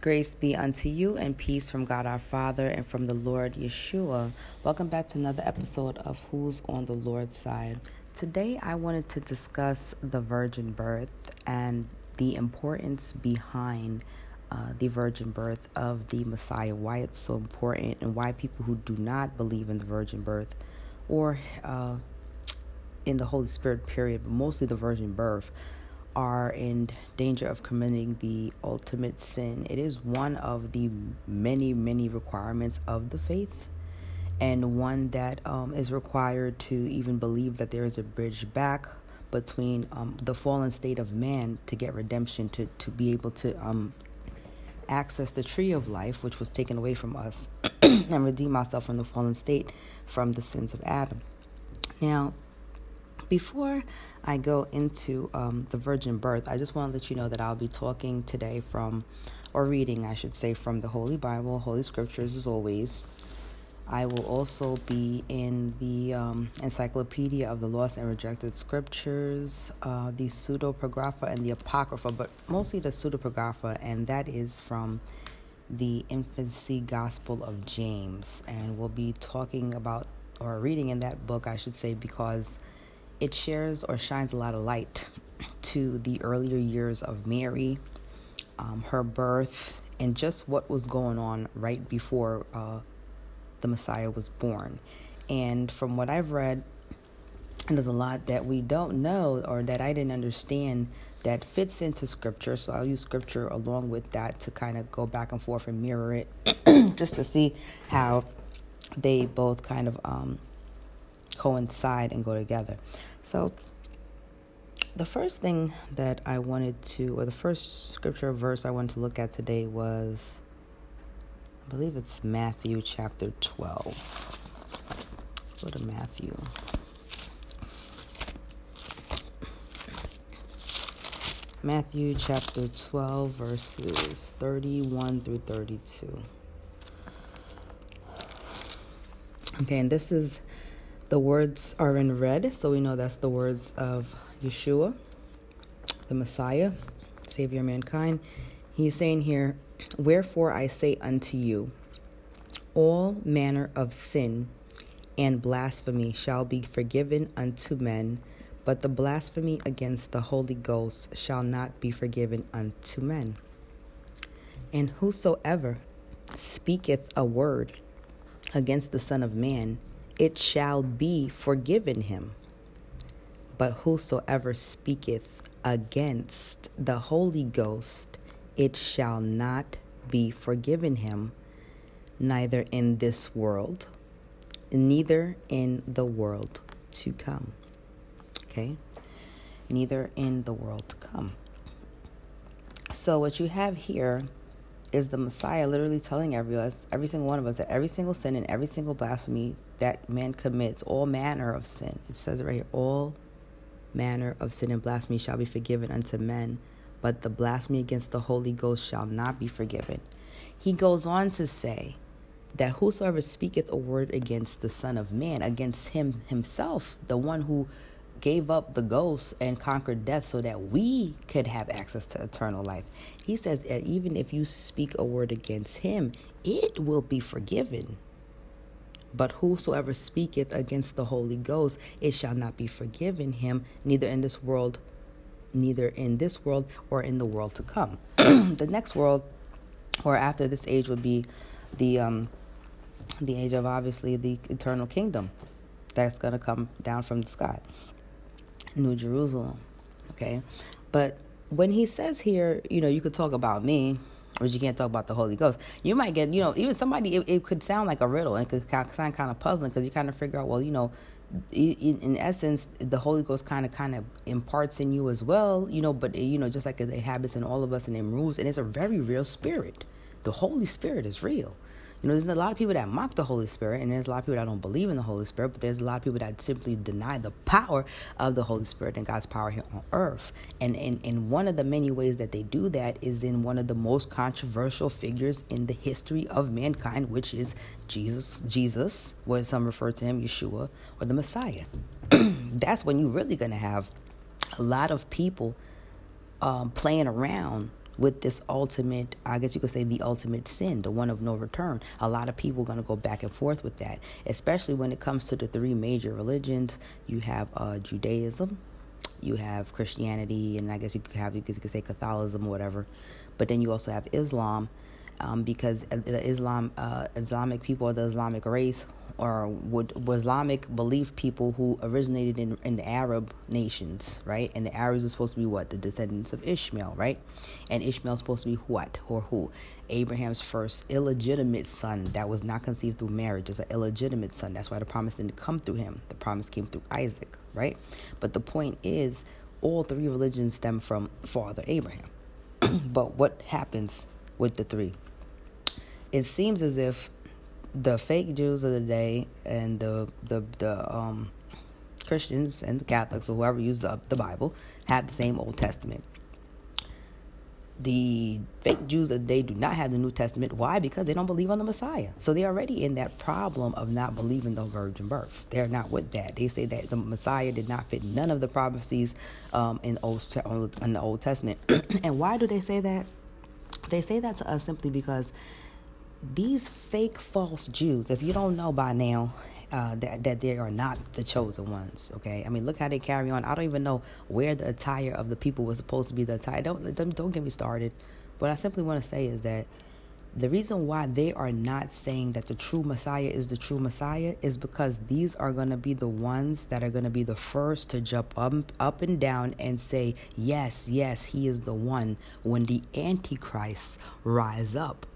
Grace be unto you and peace from God our Father and from the Lord Yeshua. Welcome back to another episode of Who's on the Lord's Side. Today I wanted to discuss the virgin birth and the importance behind uh, the virgin birth of the Messiah, why it's so important, and why people who do not believe in the virgin birth or uh, in the Holy Spirit, period, but mostly the virgin birth, are in danger of committing the ultimate sin. It is one of the many, many requirements of the faith, and one that um, is required to even believe that there is a bridge back between um, the fallen state of man to get redemption, to, to be able to um, access the tree of life, which was taken away from us, and redeem ourselves from the fallen state from the sins of Adam. Now, before I go into um, the virgin birth, I just want to let you know that I'll be talking today from, or reading, I should say, from the Holy Bible, Holy Scriptures, as always. I will also be in the um, Encyclopedia of the Lost and Rejected Scriptures, uh, the Pseudepigrapha, and the Apocrypha, but mostly the Pseudepigrapha, and that is from the Infancy Gospel of James. And we'll be talking about, or reading in that book, I should say, because it shares or shines a lot of light to the earlier years of Mary, um, her birth, and just what was going on right before uh, the Messiah was born. And from what I've read, there's a lot that we don't know or that I didn't understand that fits into scripture. So I'll use scripture along with that to kind of go back and forth and mirror it just to see how they both kind of um, coincide and go together. So, the first thing that I wanted to, or the first scripture verse I wanted to look at today was, I believe it's Matthew chapter 12. Go to Matthew. Matthew chapter 12, verses 31 through 32. Okay, and this is the words are in red, so we know that's the words of Yeshua, the Messiah, Savior of mankind. He's saying here, Wherefore I say unto you, all manner of sin and blasphemy shall be forgiven unto men, but the blasphemy against the Holy Ghost shall not be forgiven unto men. And whosoever speaketh a word against the Son of Man, it shall be forgiven him. But whosoever speaketh against the Holy Ghost, it shall not be forgiven him, neither in this world, neither in the world to come. Okay? Neither in the world to come. So, what you have here is the Messiah literally telling every every single one of us, that every single sin and every single blasphemy that man commits, all manner of sin. It says right here, all manner of sin and blasphemy shall be forgiven unto men, but the blasphemy against the Holy Ghost shall not be forgiven. He goes on to say that whosoever speaketh a word against the Son of Man, against him himself, the one who gave up the ghost and conquered death so that we could have access to eternal life. He says that even if you speak a word against him, it will be forgiven. But whosoever speaketh against the Holy Ghost, it shall not be forgiven him, neither in this world, neither in this world or in the world to come. the next world, or after this age, would be the um, the age of obviously the eternal kingdom that's going to come down from the sky. New Jerusalem. Okay. But when he says here, you know, you could talk about me, but you can't talk about the Holy Ghost. You might get, you know, even somebody, it, it could sound like a riddle and it could sound kind of puzzling because you kind of figure out, well, you know, in, in essence, the Holy Ghost kind of kind of imparts in you as well, you know, but, you know, just like it habits in all of us and it rules, and it's a very real spirit. The Holy Spirit is real. You know, there's a lot of people that mock the Holy Spirit, and there's a lot of people that don't believe in the Holy Spirit, but there's a lot of people that simply deny the power of the Holy Spirit and God's power here on earth. And, and, and one of the many ways that they do that is in one of the most controversial figures in the history of mankind, which is Jesus, Jesus, where some refer to him, Yeshua, or the Messiah. That's when you're really going to have a lot of people um, playing around with this ultimate, I guess you could say the ultimate sin, the one of no return. A lot of people are going to go back and forth with that, especially when it comes to the three major religions. You have uh, Judaism, you have Christianity, and I guess you could have you could, you could say Catholicism or whatever. But then you also have Islam, um, because the Islam uh, Islamic people or the Islamic race or would Islamic belief people who originated in, in the Arab nations, right? And the Arabs are supposed to be what? The descendants of Ishmael, right? And Ishmael's supposed to be what or who? Abraham's first illegitimate son that was not conceived through marriage is an illegitimate son. That's why the promise didn't come through him. The promise came through Isaac, right? But the point is, all three religions stem from Father Abraham. but what happens with the three? It seems as if the fake Jews of the day and the the the um, Christians and the Catholics or whoever uses the, the Bible have the same Old Testament. The fake Jews of the day do not have the New Testament. Why? Because they don't believe on the Messiah. So they're already in that problem of not believing the virgin birth. They're not with that. They say that the Messiah did not fit none of the prophecies um, in, Old, in the Old Testament. and why do they say that? They say that to us simply because these fake false Jews, if you don't know by now, uh, that that they are not the chosen ones. Okay, I mean, look how they carry on. I don't even know where the attire of the people was supposed to be the attire. Don't don't, get me started. What I simply want to say is that the reason why they are not saying that the true Messiah is the true Messiah is because these are going to be the ones that are going to be the first to jump up, up and down and say, Yes, yes, he is the one when the Antichrist rise up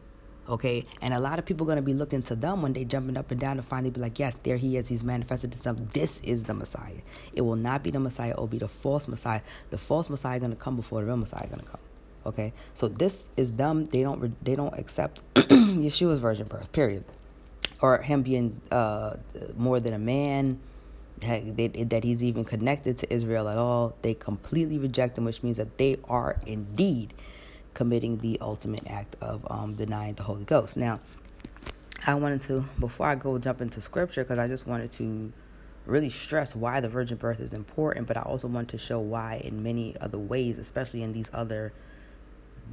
okay? And a lot of people are going to be looking to them when they jumping up and down to finally be like yes there he is he's manifested himself this is the messiah. It will not be the messiah it will be the false messiah. The false messiah going to come before the real messiah going to come okay? So this is them they don't they don't accept yeshua's virgin birth period. Or him being uh, more than a man that he's even connected to israel at all. They completely reject him which means that they are indeed committing the ultimate act of um, denying the Holy Ghost. Now, I wanted to, before I go jump into scripture, because I just wanted to really stress why the virgin birth is important, but I also want to show why in many other ways, especially in these other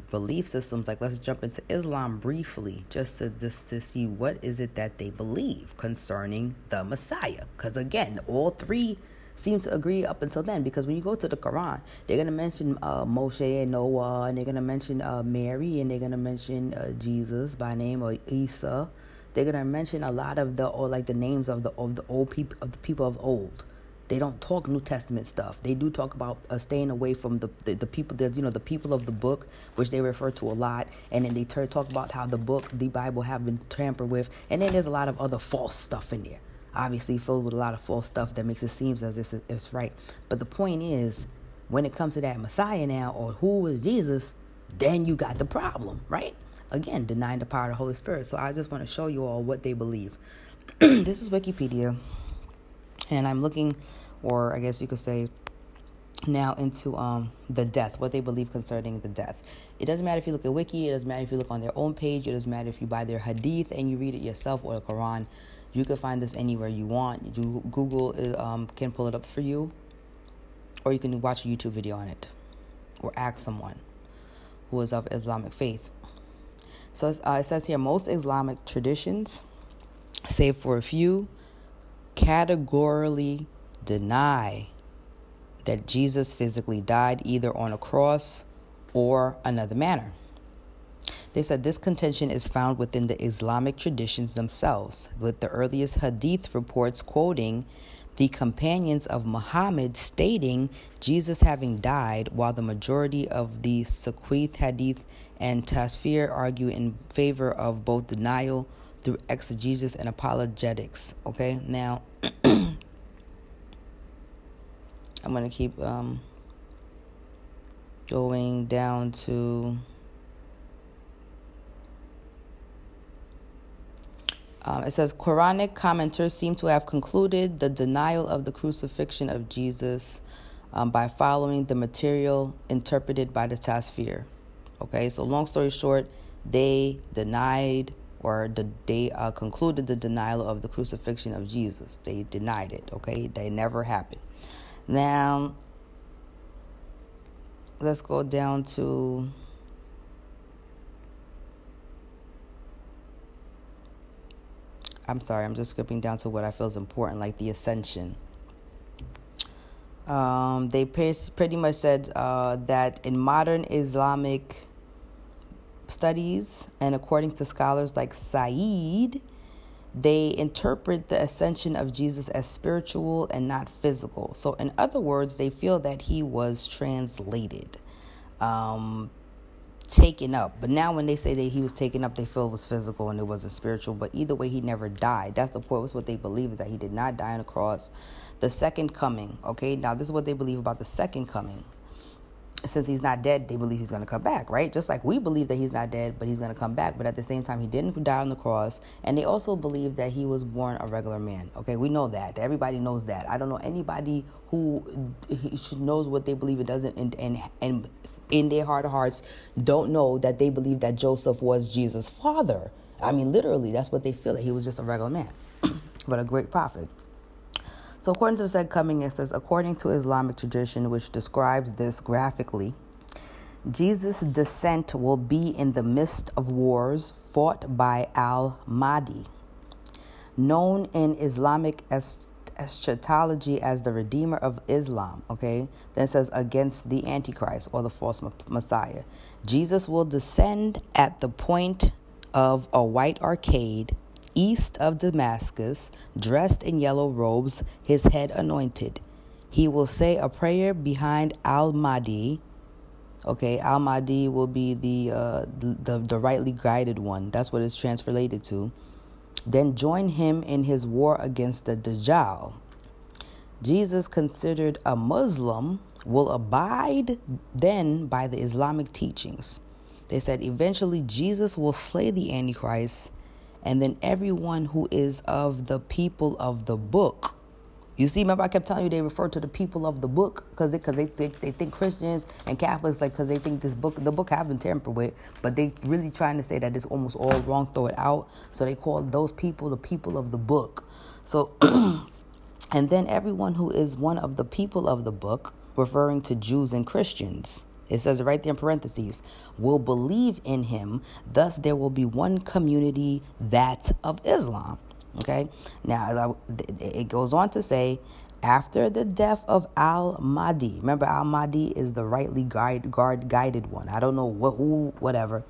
belief systems. Like let's jump into Islam briefly, just to just to see what is it that they believe concerning the Messiah. Because again, all three seem to agree up until then because when you go to the Quran, they're going to mention uh, Moshe and Noah, and they're going to mention uh, Mary, and they're going to mention uh, Jesus by name or Isa. They're going to mention a lot of the or like the names of the of the old people of the people of old. They don't talk New Testament stuff. They do talk about uh, staying away from the, the, the people that you know the people of the book, which they refer to a lot, and then they talk about how the book, the Bible, have been tampered with, and then there's a lot of other false stuff in there obviously filled with a lot of false stuff that makes it seem as if it's right. But the point is, when it comes to that Messiah now, or who is Jesus, then you got the problem, right? Again, denying the power of the Holy Spirit. So I just want to show you all what they believe. this is Wikipedia, and I'm looking, or I guess you could say, now into um, the death, what they believe concerning the death. It doesn't matter if you look at Wiki, it doesn't matter if you look on their own page, it doesn't matter if you buy their Hadith and you read it yourself or the Quran. You can find this anywhere you want. You, Google um, can pull it up for you, or you can watch a YouTube video on it, or ask someone who is of Islamic faith. So uh, it says here most Islamic traditions, save for a few, categorically deny that Jesus physically died either on a cross or another manner. They said this contention is found within the Islamic traditions themselves, with the earliest hadith reports quoting the companions of Muhammad stating Jesus having died, while the majority of the Saqif hadith and Tafsir argue in favor of both denial through exegesis and apologetics. Okay, now I'm going to keep um, going down to. Um, it says Quranic commenters seem to have concluded the denial of the crucifixion of Jesus um, by following the material interpreted by the Tafsir. Okay, so long story short, they denied or the, they uh, concluded the denial of the crucifixion of Jesus. They denied it. Okay, they never happened. Now, let's go down to I'm sorry, I'm just skipping down to what I feel is important, like the ascension. Um, they pretty much said uh, that in modern Islamic studies, and according to scholars like Said, they interpret the ascension of Jesus as spiritual and not physical. So, in other words, they feel that he was translated. Um, taken up. But now when they say that he was taken up, they feel it was physical and it wasn't spiritual. But either way, he never died. That's the point. What's what they believe is that he did not die on the cross. The second coming. Okay, now this is what they believe about the second coming since he's not dead, they believe he's going to come back, right? Just like we believe that he's not dead, but he's going to come back. But at the same time, he didn't die on the cross. And they also believe that he was born a regular man. Okay, we know that. Everybody knows that. I don't know anybody who knows what they believe it doesn't, and, and, and in their heart of hearts, don't know that they believe that Joseph was Jesus' father. I mean, literally, that's what they feel that he was just a regular man, but a great prophet. So, according to the second coming, it says, according to Islamic tradition, which describes this graphically, Jesus' descent will be in the midst of wars fought by Al Mahdi, known in Islamic eschatology as the Redeemer of Islam. Okay, then it says against the Antichrist or the false Messiah. Jesus will descend at the point of a white arcade east of Damascus, dressed in yellow robes, his head anointed. He will say a prayer behind Al Mahdi. Okay, Al Mahdi will be the, uh, the the rightly guided one. That's what it's translated to. Then join him in his war against the Dajjal. Jesus, considered a Muslim, will abide then by the Islamic teachings. They said eventually Jesus will slay the Antichrist and then everyone who is of the people of the book. You see, remember I kept telling you they refer to the people of the book because they, cause they, they, they think Christians and Catholics like because they think this book the book have been tampered with, but they really trying to say that it's almost all wrong, throw it out. So they call those people the people of the book. So, and then everyone who is one of the people of the book, referring to Jews and Christians. It says right there in parentheses, will believe in him. Thus, there will be one community, that of Islam. Okay. Now, it goes on to say, after the death of Al Mahdi, remember Al Mahdi is the rightly guide, guard, guided one. I don't know what, who, whatever.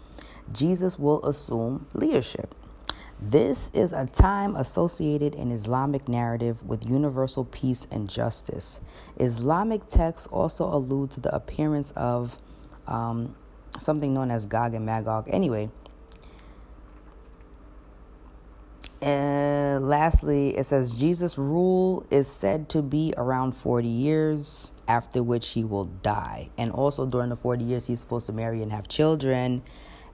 Jesus will assume leadership. This is a time associated in Islamic narrative with universal peace and justice. Islamic texts also allude to the appearance of um, something known as Gog and Magog. Anyway, lastly, it says Jesus' rule is said to be around 40 years, after which he will die. And also during the 40 years, he's supposed to marry and have children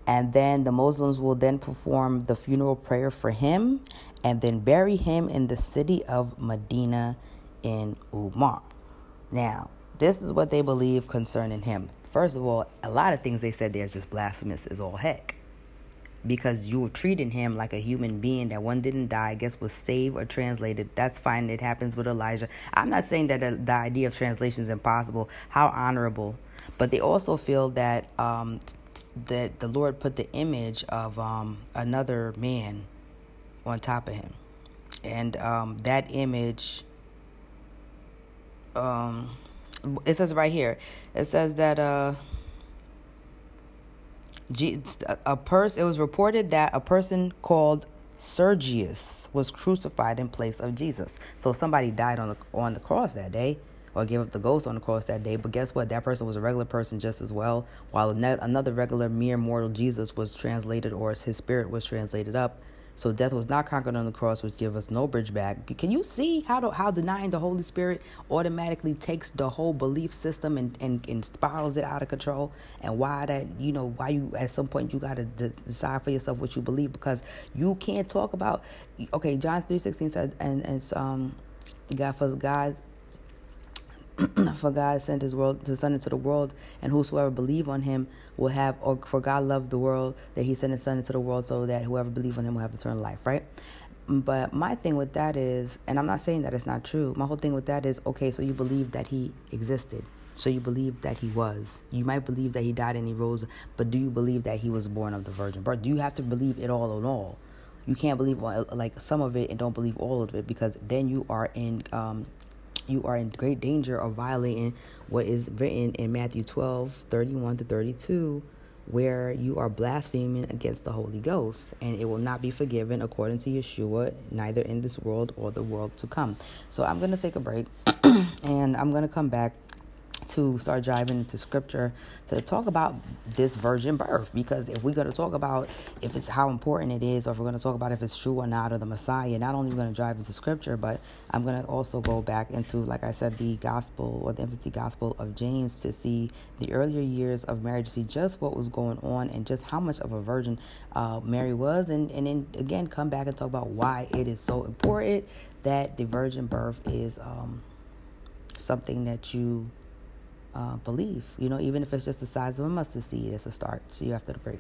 and then the Muslims will then perform the funeral prayer for him and then bury him in the city of Medina in Umar. Now, this is what they believe concerning him. First of all, a lot of things they said there is just blasphemous is all heck. Because you were treating him like a human being that one didn't die, I guess was saved or translated. That's fine. It happens with Elijah. I'm not saying that the, the idea of translation is impossible. How honorable. But they also feel that um, that the Lord put the image of um, another man on top of him. And um, that image, um, it says right here, it says that uh, a person, it was reported that a person called Sergius was crucified in place of Jesus. So somebody died on the, on the cross that day or give up the ghost on the cross that day. But guess what? That person was a regular person just as well, while another regular mere mortal Jesus was translated or his spirit was translated up. So death was not conquered on the cross, which give us no bridge back. Can you see how to, how denying the Holy Spirit automatically takes the whole belief system and, and, and spirals it out of control? And why that you know why you at some point you got to decide for yourself what you believe because you can't talk about okay John three sixteen said and and um God for God for God sent his world his son into the world, and whosoever believe on him will have or for God loved the world that he sent his son into the world so that whoever believe on him will have eternal life, right? But my thing with that is, and I'm not saying that it's not true. My whole thing with that is, okay, so you believe that he existed. So you believe that he was. You might believe that he died and he rose, but do you believe that he was born of the virgin birth? Do you have to believe it all in all? you can't believe like some of it and don't believe all of it because then you are in um, you are in great danger of violating what is written in Matthew 12, 31 to 32, where you are blaspheming against the Holy Ghost, and it will not be forgiven according to Yeshua, neither in this world or the world to come. So I'm going to take a break and I'm going to come back to start driving into scripture to talk about this virgin birth. Because if we're going to talk about if it's how important it is or if we're going to talk about if it's true or not of the messiah not only going to drive into scripture but i'm going to also go back into like i said the gospel or the infancy gospel of james to see the earlier years of marriage see just what was going on and just how much of a virgin uh, mary was. And, and then again come back and talk about why it is so important that the virgin birth is um, something that you uh, believe. You know, even if it's just the size of a mustard seed, it's a start. See you after the break.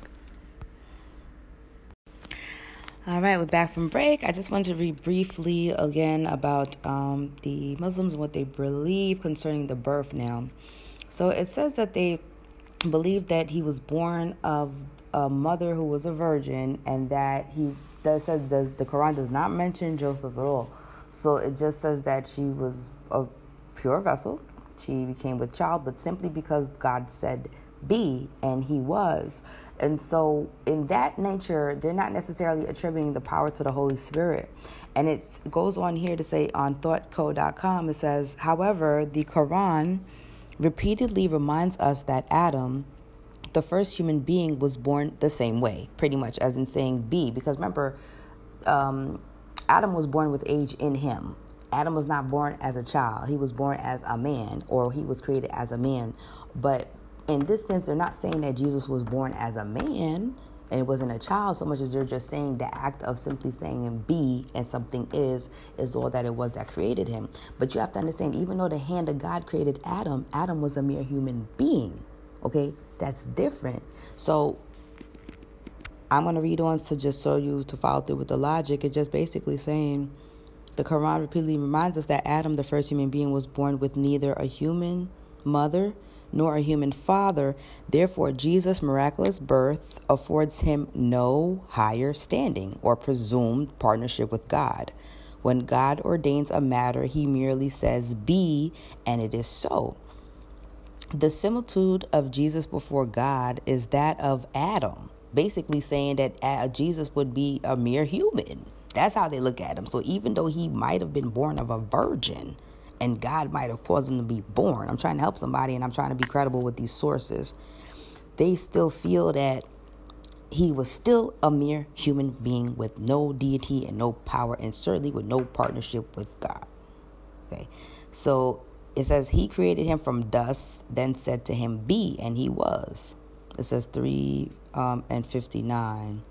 All right, we're back from break. I just wanted to read briefly again about um, the Muslims and what they believe concerning the birth now. So it says that they believe that he was born of a mother who was a virgin and that he does says the Quran does not mention Joseph at all. So it just says that she was a pure vessel she became with child, but simply because God said be and he was. And so, in that nature, they're not necessarily attributing the power to the Holy Spirit. And it goes on here to say on thoughtco.com, it says, however, the Quran repeatedly reminds us that Adam, the first human being, was born the same way, pretty much, as in saying be. Because remember, um, Adam was born with age in him. Adam was not born as a child. He was born as a man, or he was created as a man. But in this sense, they're not saying that Jesus was born as a man and it wasn't a child so much as they're just saying the act of simply saying be and something is is all that it was that created him but you have to understand even though the hand of god created adam adam was a mere human being okay that's different so i'm going to read on to just show you to follow through with the logic it's just basically saying the Quran repeatedly reminds us that Adam, the first human being, was born with neither a human mother nor a human father. Therefore, Jesus' miraculous birth affords him no higher standing or presumed partnership with God. When God ordains a matter, he merely says, Be, and it is so. The similitude of Jesus before God is that of Adam, basically saying that uh, Jesus would be a mere human. That's how they look at him. So even though he might have been born of a virgin and God might have caused him to be born, I'm trying to help somebody and I'm trying to be credible with these sources. They still feel that he was still a mere human being with no deity and no power and certainly with no partnership with God. Okay. So it says he created him from dust, then said to him, Be, and he was. It says 3 um, and 59.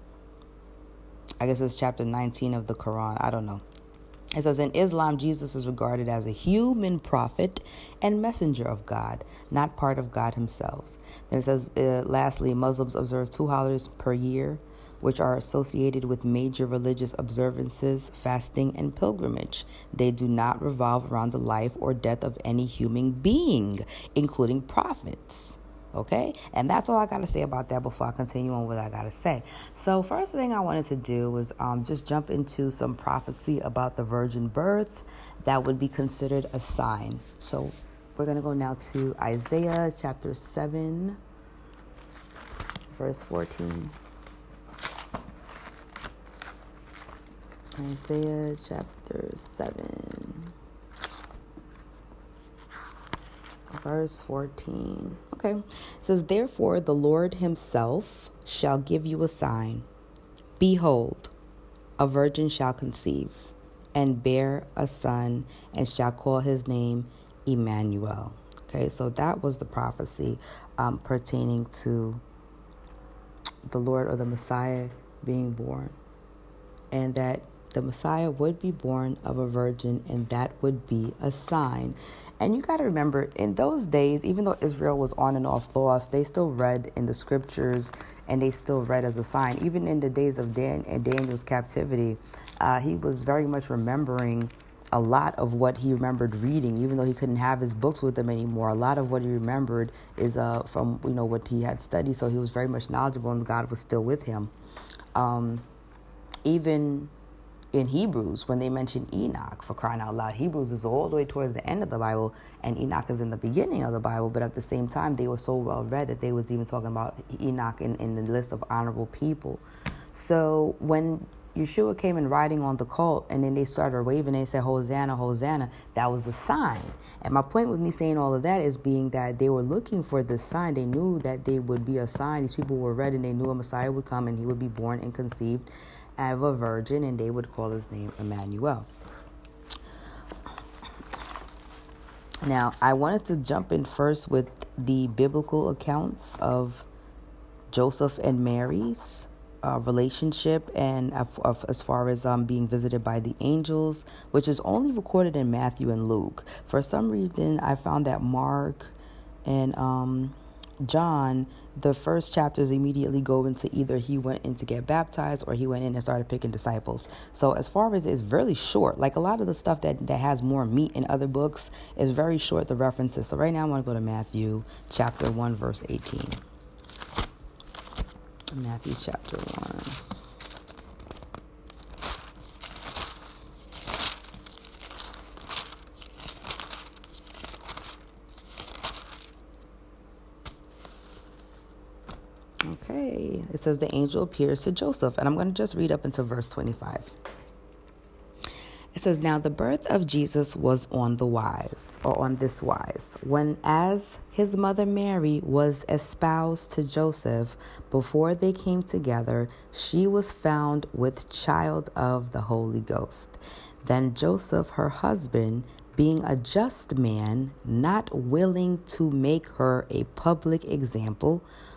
I guess it's chapter 19 of the Quran. I don't know. It says in Islam, Jesus is regarded as a human prophet and messenger of God, not part of God himself. Then it says, uh, lastly, Muslims observe two holidays per year, which are associated with major religious observances, fasting, and pilgrimage. They do not revolve around the life or death of any human being, including prophets. Okay? And that's all I got to say about that before I continue on what I got to say. So, first thing I wanted to do was um, just jump into some prophecy about the virgin birth that would be considered a sign. So, we're going to go now to Isaiah chapter 7, verse 14. Isaiah chapter 7. Verse 14. Okay. It says, Therefore, the Lord himself shall give you a sign. Behold, a virgin shall conceive and bear a son and shall call his name Emmanuel. Okay, so that was the prophecy um, pertaining to the Lord or the Messiah being born. And that the Messiah would be born of a virgin, and that would be a sign. And you got to remember, in those days, even though Israel was on and off lost, they still read in the scriptures and they still read as a sign. Even in the days of Dan and Daniel's captivity, uh, he was very much remembering a lot of what he remembered reading, even though he couldn't have his books with him anymore. A lot of what he remembered is uh, from you know what he had studied, so he was very much knowledgeable, and God was still with him. Um, even in Hebrews, when they mention Enoch, for crying out loud, Hebrews is all the way towards the end of the Bible, and Enoch is in the beginning of the Bible, but at the same time, they were so well read that they was even talking about Enoch in, in the list of honorable people. So when Yeshua came in riding on the colt, and then they started waving. They said, Hosanna, Hosanna. That was a sign. And my point with me saying all of that is being that they were looking for the sign. They knew that they would be a sign. These people were ready, and they knew a Messiah would come, and he would be born and conceived of a virgin, and they would call his name Emmanuel. Now, I wanted to jump in first with the biblical accounts of Joseph and Mary's uh, relationship and as far as um, being visited by the angels, which is only recorded in Matthew and Luke. For some reason, I found that Mark and um, John, the first chapters immediately go into either he went in to get baptized or he went in and started picking disciples. So as far as it's really short, like a lot of the stuff that, that has more meat in other books is very short, the references. So right now I want to go to Matthew chapter 1, verse 18. Matthew chapter 1. Okay, it says the angel appears to Joseph, and I'm going to just read up until verse 25. It says, Now the birth of Jesus was on the wise, or on this wise, when as his mother Mary was espoused to Joseph, before they came together, she was found with child of the Holy Ghost. Then Joseph, her husband, being a just man, not willing to make her a public example,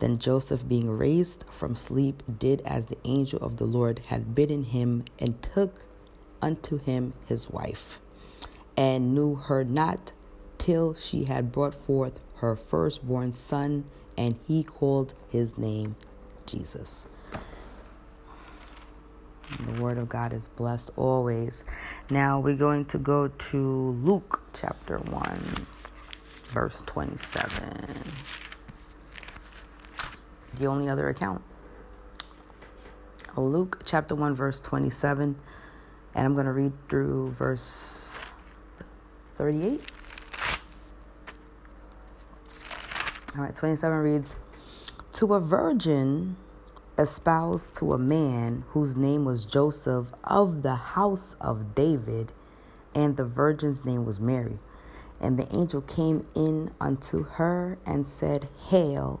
Then Joseph, being raised from sleep, did as the angel of the Lord had bidden him, and took unto him his wife, and knew her not till she had brought forth her firstborn son, and he called his name Jesus. The word of God is blessed always. Now we're going to go to Luke chapter 1, verse 27 the only other account. Oh, Luke chapter 1, verse 27, and I'm going to read through verse 38. All right, 27 reads To a virgin espoused to a man whose name was Joseph of the house of David, and the virgin's name was Mary. And the angel came in unto her and said, Hail,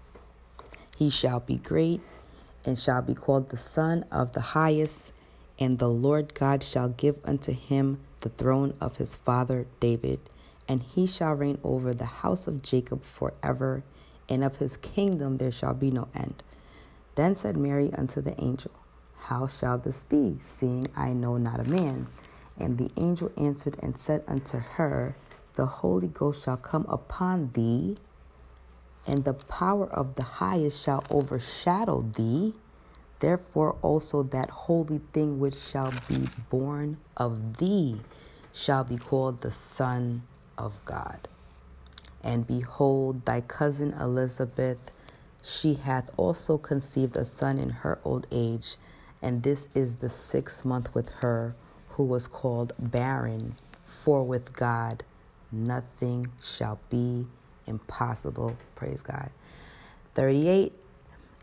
He shall be great and shall be called the Son of the Highest, and the Lord God shall give unto him the throne of his father David, and he shall reign over the house of Jacob forever, and of his kingdom there shall be no end. Then said Mary unto the angel, How shall this be, seeing I know not a man? And the angel answered and said unto her, The Holy Ghost shall come upon thee and the power of the highest shall overshadow thee. Therefore, also that holy thing which shall be born of thee shall be called the Son of God. And behold, thy cousin Elizabeth, she hath also conceived a son in her old age, and this is the sixth month with her, who was called barren. For with God nothing shall be impossible. Praise God. 38.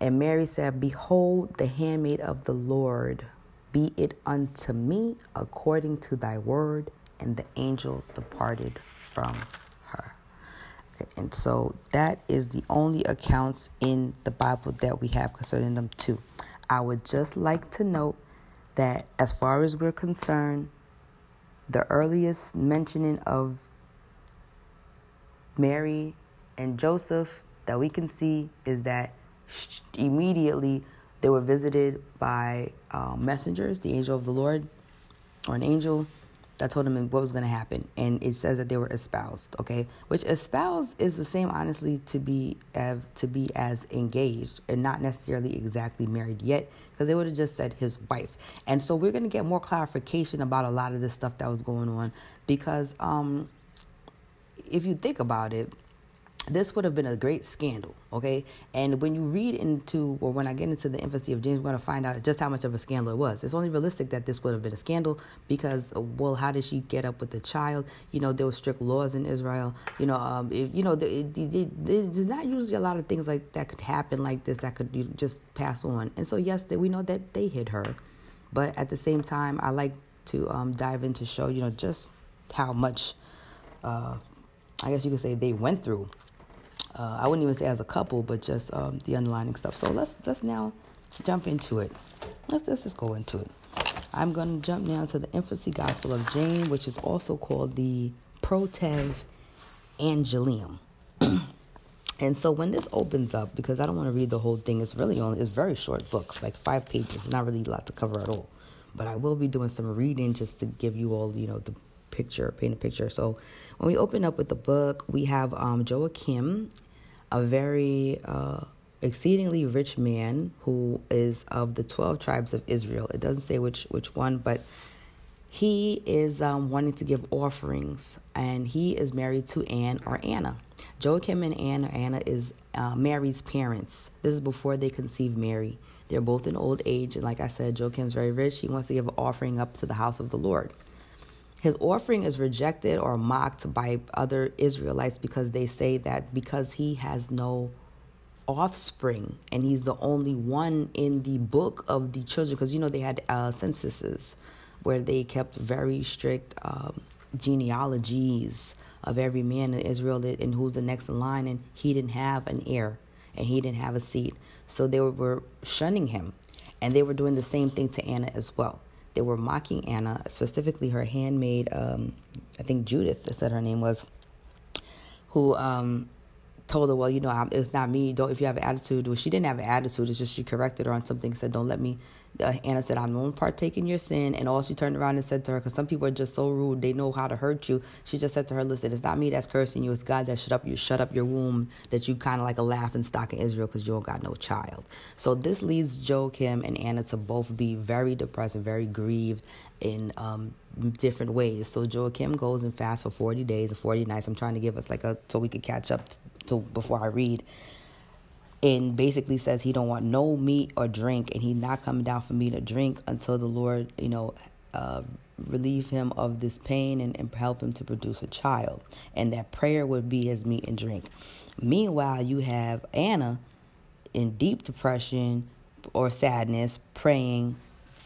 And Mary said, Behold, the handmaid of the Lord, be it unto me according to thy word. And the angel departed from her. And so that is the only accounts in the Bible that we have concerning them too. I would just like to note that as far as we're concerned, the earliest mentioning of Mary and Joseph that we can see is that immediately they were visited by um, messengers, the angel of the Lord, or an angel that told them what was going to happen. And it says that they were espoused, okay? Which espoused is the same, honestly, to be as, to be as engaged and not necessarily exactly married yet, because they would have just said his wife. And so we're going to get more clarification about a lot of this stuff that was going on, because um, if you think about it, this would have been a great scandal, okay? And when you read into, or when I get into the infancy of James, we're going to find out just how much of a scandal it was. It's only realistic that this would have been a scandal because, well, how did she get up with the child? You know, there were strict laws in Israel. You know, um, you know, there's not usually a lot of things like that could happen like this that could just pass on. And so, yes, we know that they hid her, but at the same time, I like to um, dive into show, you know, just how much. Uh, I guess you could say they went through uh, I wouldn't even say as a couple, but just um, the underlining stuff. So let's let's now jump into it. Let's let's just go into it. I'm going to jump now to the infancy gospel of James, which is also called the Protev Angelium. and so when this opens up, because I don't want to read the whole thing, it's really only it's very short books, like five pages. Not really a lot to cover at all. But I will be doing some reading just to give you all, you know, the picture, paint a picture. So when we open up with the book, we have um, Joachim a very uh, exceedingly rich man who is of the 12 tribes of Israel. It doesn't say which, which one, but he is um, wanting to give offerings, and he is married to Anne or Anna. Joachim and Anne or Anna is uh, Mary's parents. This is before they conceive Mary. They're both in old age, and like I said, Joachim's very rich. He wants to give an offering up to the house of the Lord. His offering is rejected or mocked by other Israelites because they say that because he has no offspring and he's the only one in the book of the children, because you know they had uh, censuses where they kept very strict um, genealogies of every man in Israel and who's the next in line, and he didn't have an heir and he didn't have a seed. So they were shunning him, and they were doing the same thing to Anna as well. They were mocking Anna, specifically her handmaid, um, I think Judith, said her name was, who um, told her, well, you know, it's not me. Don't if you have an attitude. Well, she didn't have an attitude. It's just she corrected her on something. Said, don't let me uh, Anna said, I'm not partaking your sin. And all she turned around and said to her, because some people are just so rude, they know how to hurt you. She just said to her, listen, it's not me that's cursing you. It's God that shut up you, shut up your womb, that you kind of like a laughing stock in Israel because you don't got no child. So this leads Joachim and Anna to both be very depressed and very grieved in um, different ways. So Joachim goes and fasts for 40 days and 40 nights. I'm trying to give us like a, so we could catch up to before I read and basically says he don't want no meat or drink and he's not coming down for me to drink until the lord you know uh, relieve him of this pain and, and help him to produce a child. And that prayer would be his meat and drink. Meanwhile you have anna in deep depression or sadness praying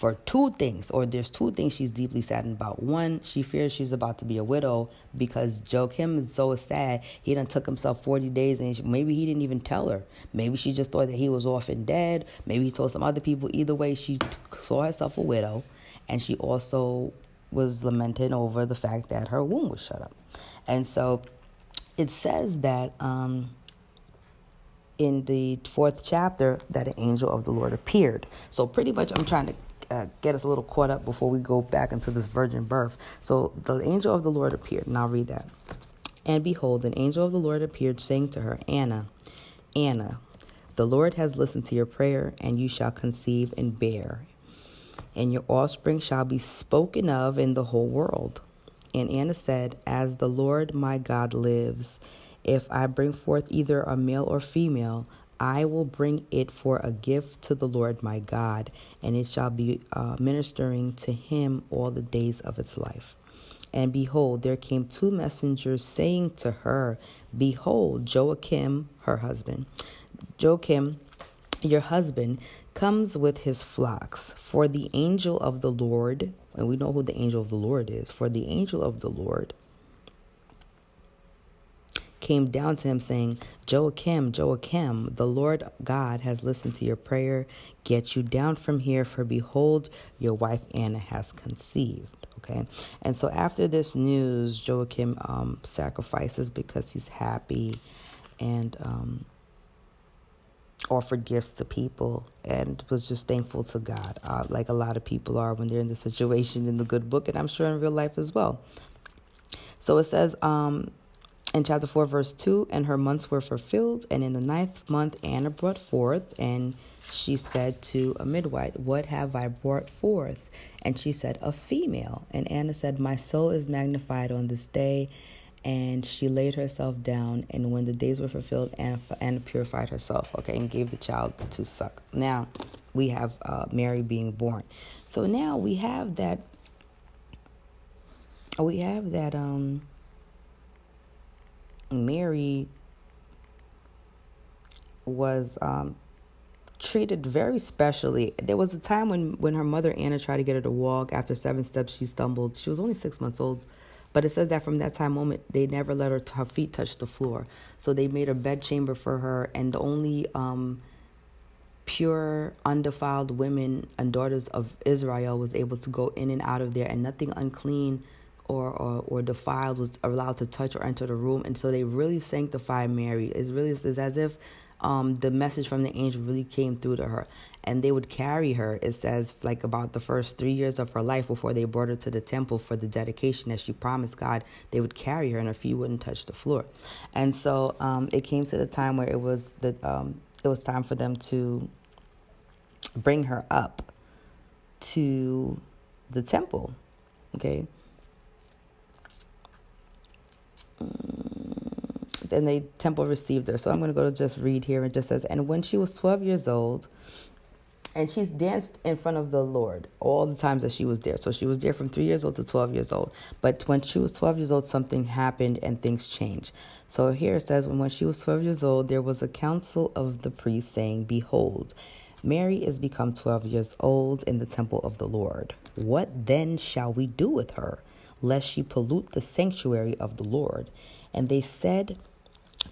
for two things, or there's two things she's deeply saddened about. One, she fears she's about to be a widow because Joachim is so sad. He done took himself 40 days, and she, maybe he didn't even tell her. Maybe she just thought that he was off and dead. Maybe he told some other people. Either way, she saw herself a widow, and she also was lamenting over the fact that her womb was shut up. And so it says that um, in the fourth chapter that an angel of the Lord appeared. So pretty much I'm trying to uh, get us a little caught up before we go back into this virgin birth. So the angel of the Lord appeared, and I'll read that. And behold, an angel of the Lord appeared, saying to her, Anna, Anna, the Lord has listened to your prayer, and you shall conceive and bear, and your offspring shall be spoken of in the whole world. And Anna said, As the Lord my God lives, If I bring forth either a male or female, I will bring it for a gift to the Lord my God, and it shall be uh, ministering to him all the days of its life. And behold, there came two messengers saying to her, Behold, Joachim, her husband, Joachim, your husband, comes with his flocks. For the angel of the Lord, and we know who the angel of the Lord is, for the angel of the Lord came down to him, saying, Joachim, Joachim, the Lord God has listened to your prayer. Get you down from here, for behold, your wife Anna has conceived. Okay. And so after this news, Joachim um, sacrifices because he's happy and um, offered gifts to people and was just thankful to God, uh, like a lot of people are when they're in the situation in the good book, and I'm sure in real life as well. So it says, um, in chapter 4, verse 2, and her months were fulfilled, and in the ninth month Anna brought forth, and she said to a midwife, What have I brought forth? And she said, A female. And Anna said, My soul is magnified on this day. And she laid herself down, and when the days were fulfilled, Anna, Anna purified herself, okay, and gave the child to suck. Now we have uh, Mary being born. So now we have that. We have that. Um, Mary was um, treated very specially. There was a time when, when her mother Anna tried to get her to walk. After seven steps, she stumbled. She was only six months old. But it says that from that time moment, they never let her her feet touch the floor. So they made a bedchamber for her, and the only um, pure, undefiled women and daughters of Israel was able to go in and out of there, and nothing unclean or, or, or defiled was allowed to touch or enter the room. And so they really sanctified Mary. It's really it's as if um, the message from the angel really came through to her. And they would carry her, it says, like about the first three years of her life before they brought her to the temple for the dedication that she promised God. They would carry her, and her feet wouldn't touch the floor. And so um, it came to the time where it was the um, it was time for them to bring her up to the temple. Okay, and the temple received her. So I'm going to go to just read here. It just says, And when she was 12 years old, and she's danced in front of the Lord all the times that she was there. So she was there from three years old to 12 years old. But when she was 12 years old, something happened and things changed. So here it says, When she was 12 years old, there was a council of the priests saying, Behold, Mary is become 12 years old in the temple of the Lord. What then shall we do with her, lest she pollute the sanctuary of the Lord? And they said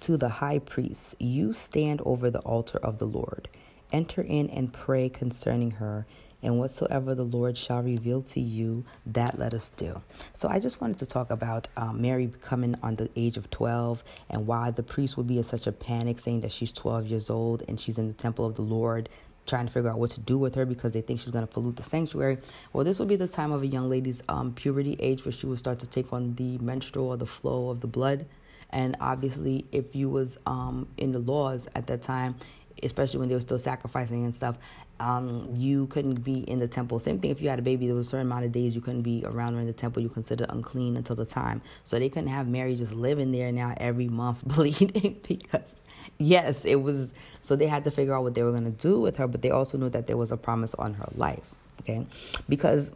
to the high priest, You stand over the altar of the Lord. Enter in and pray concerning her, and whatsoever the Lord shall reveal to you, that let us do. So I just wanted to talk about um, Mary becoming on the age of 12 and why the priest would be in such a panic saying that she's 12 years old and she's in the temple of the Lord trying to figure out what to do with her because they think she's going to pollute the sanctuary. Well, this would be the time of a young lady's um, puberty age where she would start to take on the menstrual or the flow of the blood. And obviously, if you was um, in the laws at that time, especially when they were still sacrificing and stuff, um, you couldn't be in the temple. Same thing if you had a baby, there was a certain amount of days you couldn't be around or in the temple. You considered unclean until the time. So they couldn't have Mary just living there now every month bleeding because yes, it was. So they had to figure out what they were going to do with her, but they also knew that there was a promise on her life. Okay, because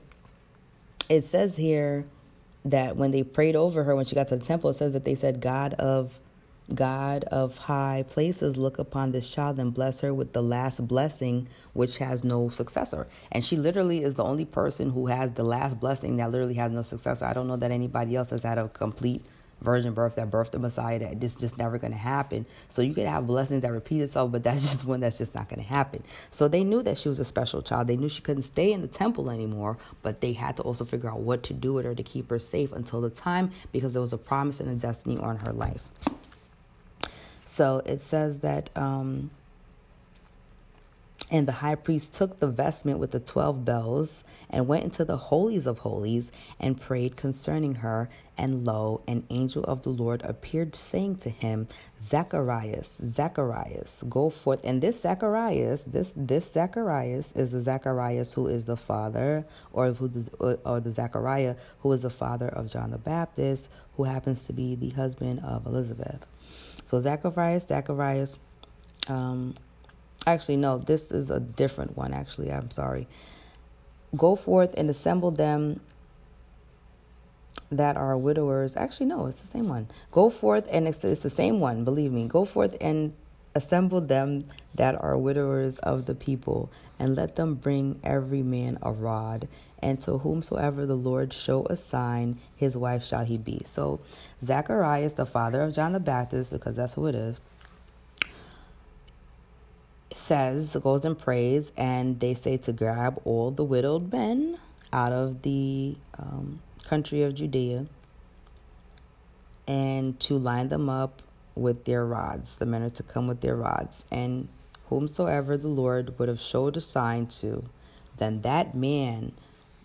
it says here that when they prayed over her when she got to the temple, it says that they said, "God of." God of high places, look upon this child and bless her with the last blessing, which has no successor. And she literally is the only person who has the last blessing that literally has no successor. I don't know that anybody else has had a complete virgin birth that birthed the Messiah that this just never going to happen. So you could have blessings that repeat itself, but that's just one that's just not going to happen. So they knew that she was a special child. They knew she couldn't stay in the temple anymore, but they had to also figure out what to do with her to keep her safe until the time because there was a promise and a destiny on her life. So it says that. Um, and the high priest took the vestment with the twelve bells and went into the holies of holies and prayed concerning her. And lo, an angel of the Lord appeared, saying to him, Zacharias, Zacharias, go forth. And this Zacharias, this this Zacharias is the Zacharias who is the father, or who the, or, the Zachariah who is the father of John the Baptist, who happens to be the husband of Elizabeth. So Zacharias, Zacharias, um, actually, no, this is a different one, actually. I'm sorry. Go forth and assemble them that are widowers. Actually, no, it's the same one. Go forth and it's, it's the same one, believe me. Go forth and assemble them that are widowers of the people, and let them bring every man a rod. And to whomsoever the Lord show a sign, his wife shall he be. So, Zacharias, the father of John the Baptist, because that's who it is, says, goes and prays, and they say to grab all the widowed men out of the um, country of Judea and to line them up with their rods. The men are to come with their rods. And whomsoever the Lord would have showed a sign to, then that man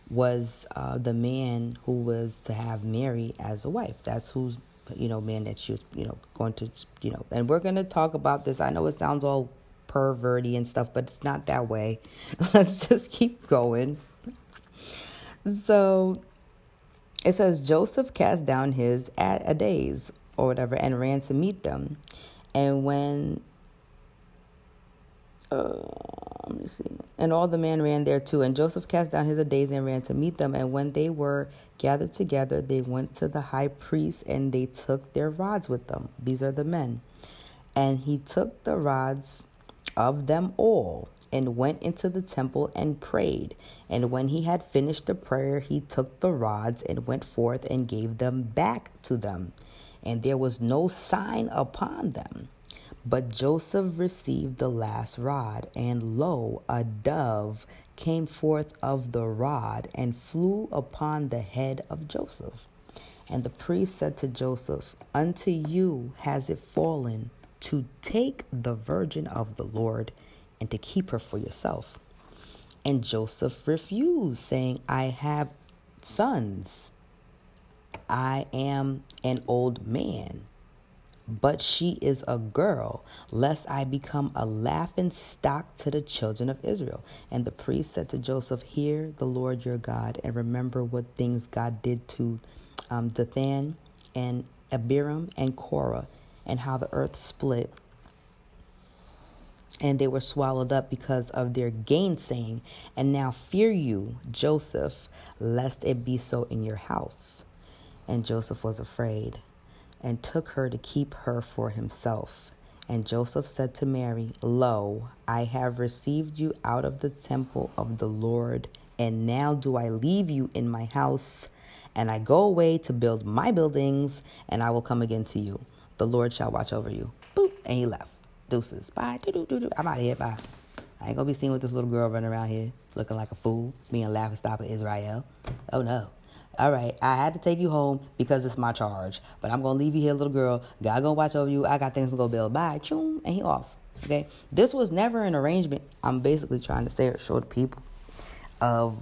was uh, the man who was to have Mary as a wife. That's who's you know man that she was you know going to you know. And we're gonna talk about this. I know it sounds all perverty and stuff, but it's not that way. Let's just keep going. So it says Joseph cast down his adays or whatever and ran to meet them. And when uh, let me see. And all the men ran there too. And Joseph cast down his adays and ran to meet them. And when they were gathered together, they went to the high priest and they took their rods with them. These are the men. And he took the rods of them all and went into the temple and prayed. And when he had finished the prayer, he took the rods and went forth and gave them back to them. And there was no sign upon them. But Joseph received the last rod, and lo, a dove came forth of the rod and flew upon the head of Joseph. And the priest said to Joseph, Unto you has it fallen to take the virgin of the Lord and to keep her for yourself. And Joseph refused, saying, I have sons. I am an old man, but she is a girl, lest I become a laughing stock to the children of Israel. And the priest said to Joseph, Hear the Lord your God, and remember what things God did to um, Dathan and Abiram and Korah, and how the earth split and they were swallowed up because of their gainsaying. And now fear you, Joseph, lest it be so in your house. And Joseph was afraid and took her to keep her for himself. And Joseph said to Mary, Lo, I have received you out of the temple of the Lord, and now do I leave you in my house, and I go away to build my buildings, and I will come again to you. The Lord shall watch over you. Boop, and he left. Deuces. Bye. Doo-doo-doo-doo. I'm out of here. Bye. I ain't gonna be seen with this little girl running around here looking like a fool, being laughing stop at Israel. Oh no. All right, I had to take you home because it's my charge. But I'm gonna leave you here, little girl. God gonna watch over you. I got things to go build. Bye. Choom. And he off. Okay. This was never an arrangement. I'm basically trying to say show the people of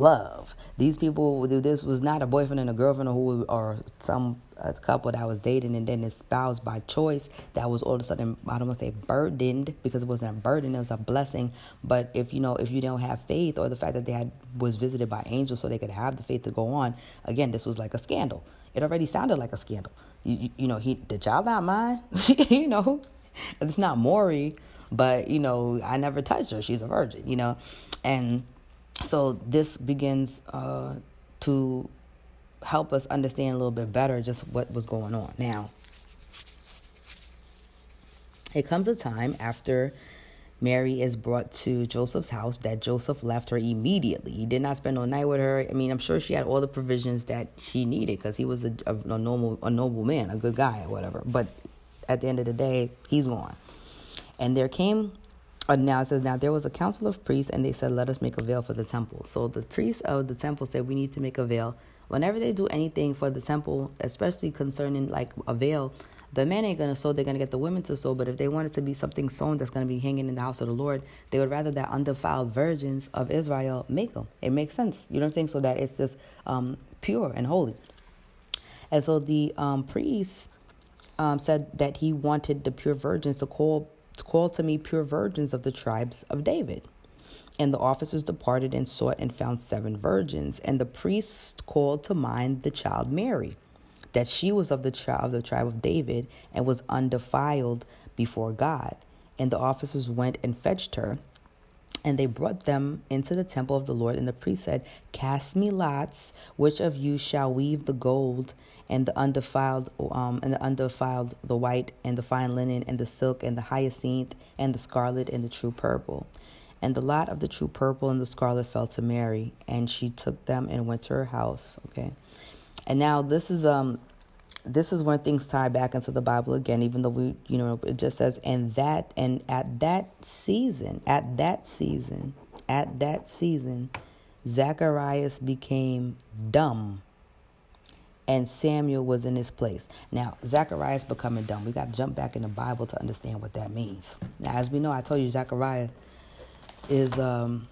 love. These people, this was not a boyfriend and a girlfriend or, or some couple that was dating and then espoused by choice that was all of a sudden I don't want to say burdened because it wasn't a burden, it was a blessing. But if you know if you don't have faith or the fact that they had was visited by angels so they could have the faith to go on, again, this was like a scandal. It already sounded like a scandal. You, you, you know, he the child not mine. you know, it's not Maury, but you know, I never touched her. She's a virgin. You know, and so this begins uh, to help us understand a little bit better just what was going on. Now, it comes a time after Mary is brought to Joseph's house that Joseph left her immediately. He did not spend no night with her. I mean, I'm sure she had all the provisions that she needed because he was a, a, a, normal, a noble man, a good guy, or whatever. But at the end of the day, he's gone. And there came now it says, Now there was a council of priests, and they said, Let us make a veil for the temple. So the priests of the temple said, We need to make a veil. Whenever they do anything for the temple, especially concerning like a veil, the men ain't gonna sew, they're gonna get the women to sew. But if they want it to be something sewn that's gonna be hanging in the house of the Lord, they would rather that undefiled virgins of Israel make them. It makes sense. You know what I'm saying? So that it's just um, pure and holy. And so the um, priest um, said that he wanted the pure virgins to call Call to me pure virgins of the tribes of David. And the officers departed and sought and found seven virgins. And the priest called to mind the child Mary. that she was of the tribe of the tribe of David and was undefiled before God. And the officers went and fetched her. And they brought them into the temple of the Lord. And the priest said, Cast me lots, which of you shall weave the gold and the undefiled um, and the undefiled the white and the fine linen and the silk and the hyacinth and the scarlet and the true purple. And the lot of the true purple and the scarlet fell to Mary, and she took them and went to her house. Okay. And now this is um this is when things tie back into the Bible again, even though we, you know, it just says, and that, and at that season, at that season, at that season, Zacharias became dumb and Samuel was in his place. Now, Zacharias becoming dumb. We got to jump back in the Bible to understand what that means. Now, as we know, I told you Zachariah is um,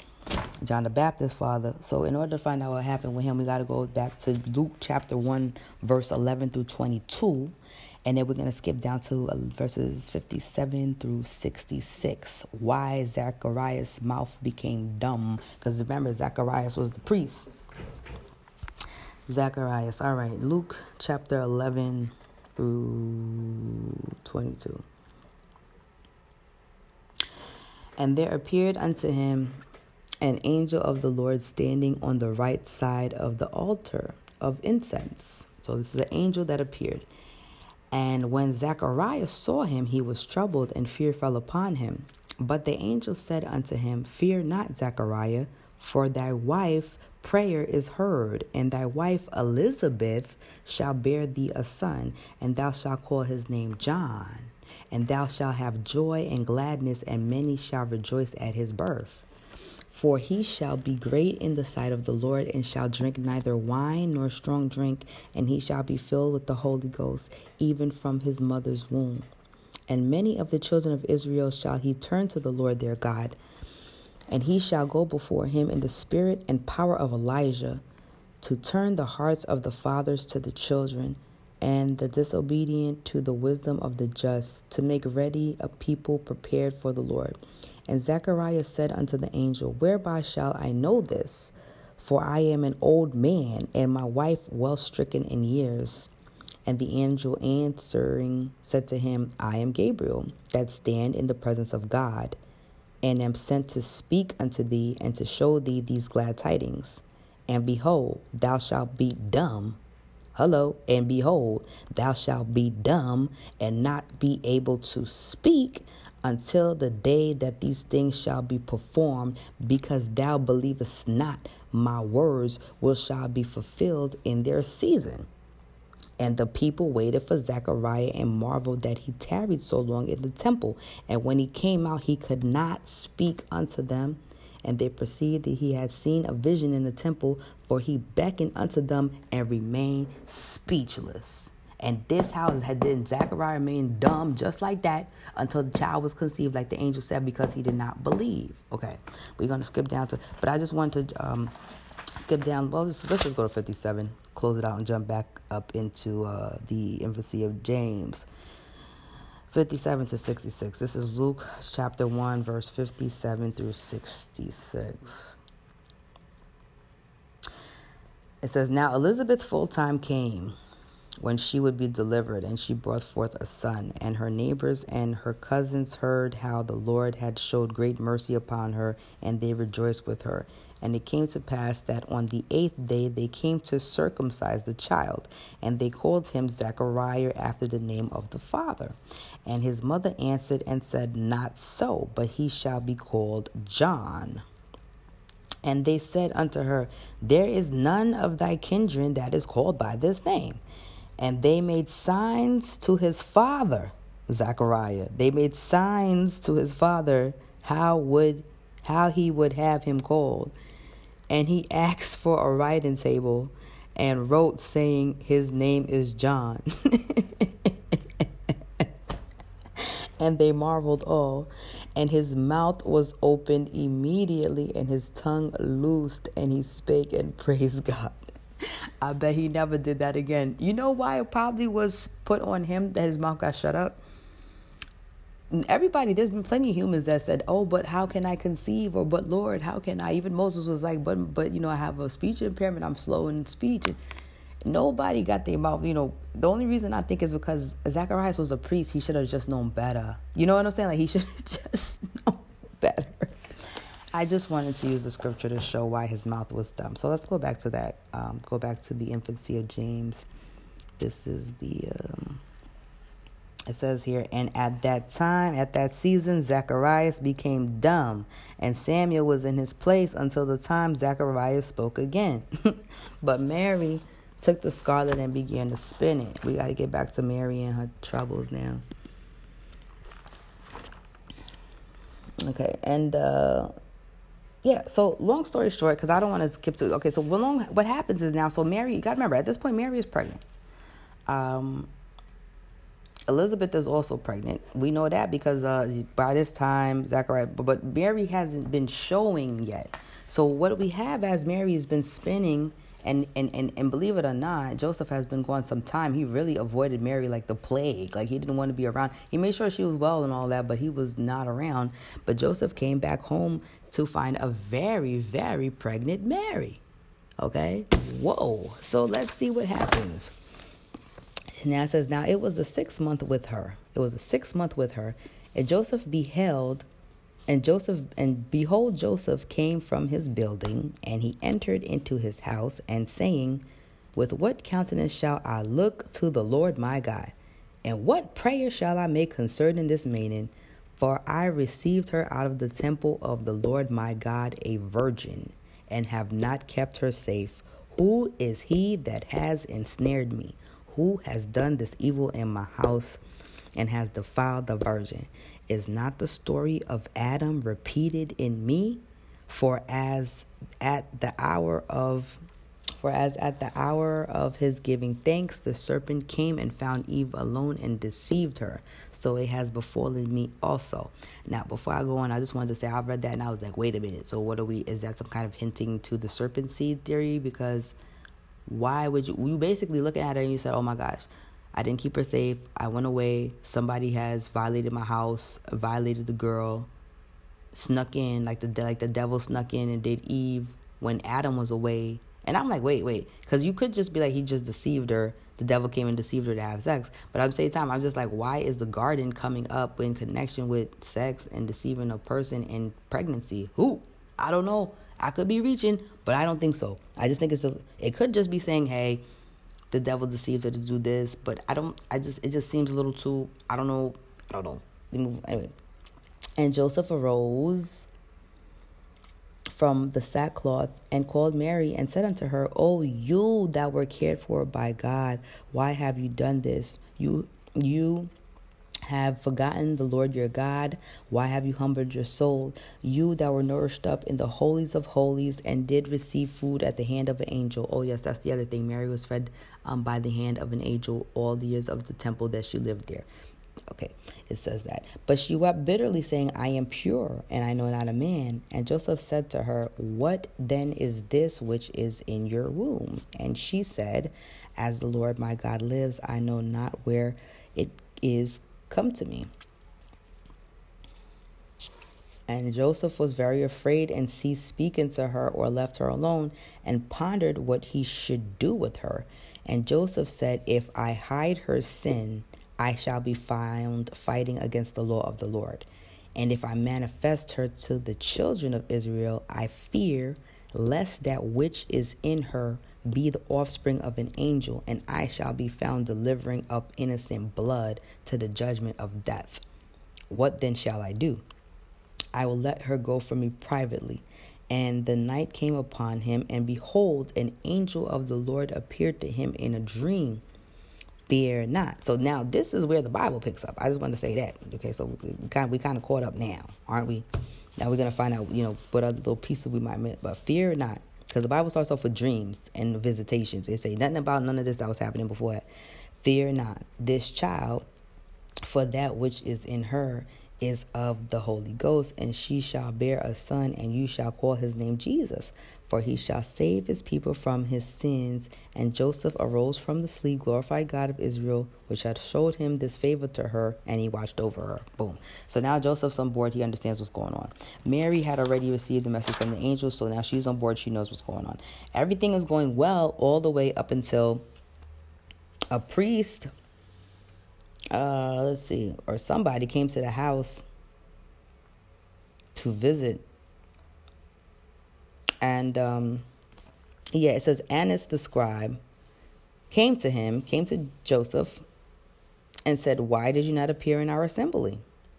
John the Baptist's father. So, in order to find out what happened with him, we got to go back to Luke chapter 1, verse 11 through 22. And then we're going to skip down to uh, verses 57 through 66. Why Zacharias' mouth became dumb. Because remember, Zacharias was the priest. Zacharias. All right. Luke chapter 11 through 22. And there appeared unto him an angel of the Lord standing on the right side of the altar of incense. So this is the angel that appeared. And when Zacharias saw him, he was troubled, and fear fell upon him. But the angel said unto him, Fear not, Zachariah, for thy wife prayer is heard, and thy wife Elizabeth shall bear thee a son, and thou shalt call his name John. And thou shalt have joy and gladness, and many shall rejoice at his birth. For he shall be great in the sight of the Lord, and shall drink neither wine nor strong drink, and he shall be filled with the Holy Ghost, even from his mother's womb. And many of the children of Israel shall he turn to the Lord their God, and he shall go before him in the spirit and power of Elijah, to turn the hearts of the fathers to the children, and the disobedient to the wisdom of the just, to make ready a people prepared for the Lord. And Zechariah said unto the angel, Whereby shall I know this? For I am an old man, and my wife well stricken in years. And the angel answering said to him, I am Gabriel, that stand in the presence of God, and am sent to speak unto thee and to show thee these glad tidings. And behold, thou shalt be dumb. Hello, and behold, thou shalt be dumb and not be able to speak until the day that these things shall be performed, because thou believest not my words will shall be fulfilled in their season. And the people waited for Zechariah and marveled that he tarried so long in the temple. And when he came out, he could not speak unto them. And they perceived that he had seen a vision in the temple, for he beckoned unto them and remained speechless. And this house had then Zachariah remained dumb just like that until the child was conceived, like the angel said, because he did not believe. Okay, we're to skip down to, but I just wanted to um, skip down. Well, let's, let's just go to 57, close it out, and jump back up into uh, the infancy of James. 57 to 66. This is Luke chapter 1, verse 57 through 66. It says, Now Elizabeth full time came when she would be delivered, and she brought forth a son. And her neighbors and her cousins heard how the Lord had showed great mercy upon her, and they rejoiced with her. And it came to pass that on the eighth day they came to circumcise the child, and they called him Zachariah after the name of the father. And his mother answered and said, Not so, but he shall be called John. And they said unto her, There is none of thy kindred that is called by this name. And they made signs to his father, Zachariah. They made signs to his father how would how he would have him called. And he asked for a writing table and wrote saying his name is John. and they marveled all. And his mouth was opened immediately, and his tongue loosed, and he spake and praised God. I bet he never did that again. You know why it probably was put on him that his mouth got shut up? Everybody, there's been plenty of humans that said, "Oh, but how can I conceive?" or "But Lord, how can I?" Even Moses was like, "But, but you know, I have a speech impairment. I'm slow in speech." and nobody got their mouth, you know. The only reason I think is because Zacharias was a priest. He should have just known better. You know what I'm saying? Like he should have just known better. I just wanted to use the scripture to show why his mouth was dumb. So let's go back to that. Um, go back to the infancy of James. This is the. Um, it says here, and at that time, at that season, Zacharias became dumb, and Samuel was in his place until the time Zacharias spoke again. but Mary took the scarlet and began to spin it. We got to get back to Mary and her troubles now. Okay, and uh, yeah, so long story short, because I don't want to skip to okay, so what long what happens is now, so Mary, you got to remember at this point, Mary is pregnant. Um, Elizabeth is also pregnant. We know that because uh, by this time, Zachariah, but Mary hasn't been showing yet. So what we have as Mary has been spinning and, and, and, and believe it or not, Joseph has been gone some time. He really avoided Mary like the plague. Like he didn't want to be around. He made sure she was well and all that, but he was not around. But Joseph came back home to find a very, very pregnant Mary. Okay? Whoa. So let's see what happens. Now it says, Now it was the sixth month with her. It was the sixth month with her. And Joseph beheld and Joseph and behold Joseph came from his building and he entered into his house and saying, With what countenance shall I look to the Lord my God? And what prayer shall I make concerning this maiden? For I received her out of the temple of the Lord my God a virgin, and have not kept her safe. Who is he that has ensnared me? Who has done this evil in my house and has defiled the virgin? Is not the story of Adam repeated in me? For as at the hour of for as at the hour of his giving thanks, the serpent came and found Eve alone and deceived her. So it has befallen me also. Now, before I go on, I just wanted to say I've read that and I was like, wait a minute. So what are we? Is that some kind of hinting to the serpent seed theory? Because why would you? You basically looking at her and you said, oh my gosh, I didn't keep her safe. I went away. Somebody has violated my house, violated the girl, snuck in like the like the devil snuck in and did Eve when Adam was away. And I'm like, wait, wait, because you could just be like he just deceived her. The devil came and deceived her to have sex. But at the same time, I'm just like, why is the garden coming up in connection with sex and deceiving a person in pregnancy? Who? I don't know. I could be reaching, but I don't think so. I just think it's a. It could just be saying, hey the devil deceived her to do this, but I don't. I just it just seems a little too. I don't know. I don't know. Anyway. And Joseph arose from the sackcloth and called Mary and said unto her, O you that were cared for by God, why have you done this? You you have forgotten the Lord your God? Why have you humbled your soul? You that were nourished up in the holies of holies and did receive food at the hand of an angel. Oh, yes, that's the other thing. Mary was fed um, by the hand of an angel all the years of the temple that she lived there. Okay, it says that. But she wept bitterly, saying, I am pure, and I know not a man. And Joseph said to her, What then is this which is in your womb? And she said, As the Lord my God lives, I know not where it is Come to me. And Joseph was very afraid and ceased speaking to her or left her alone and pondered what he should do with her. And Joseph said, If I hide her sin, I shall be found fighting against the law of the Lord. And if I manifest her to the children of Israel, I fear lest that which is in her be the offspring of an angel, and I shall be found delivering up innocent blood to the judgment of death. What then shall I do? I will let her go from me privately. And the night came upon him, and behold, an angel of the Lord appeared to him in a dream. Fear not. So now this is where the Bible picks up. I just want to say that. Okay, so we kind of, we kind of caught up now, aren't we? Now we're gonna find out, you know, what other little pieces we might miss. But fear not. Because the Bible starts off with dreams and visitations. It say nothing about none of this that was happening before Fear not this child, for that which is in her is of the Holy Ghost, and she shall bear a son, and you shall call his name Jesus. For he shall save his people from his sins. And Joseph arose from the sleep, glorified God of Israel, which had showed him this favor to her, and he watched over her. Boom. So now Joseph's on board. He understands what's going on. Mary had already received the message from the angel, so now she's on board. She knows what's going on. Everything is going well all the way up until a priest, uh, let's see, or somebody came to the house to visit and um, yeah, it says Annas the scribe came to him, came to Joseph, and said, Why did you not appear in our assembly?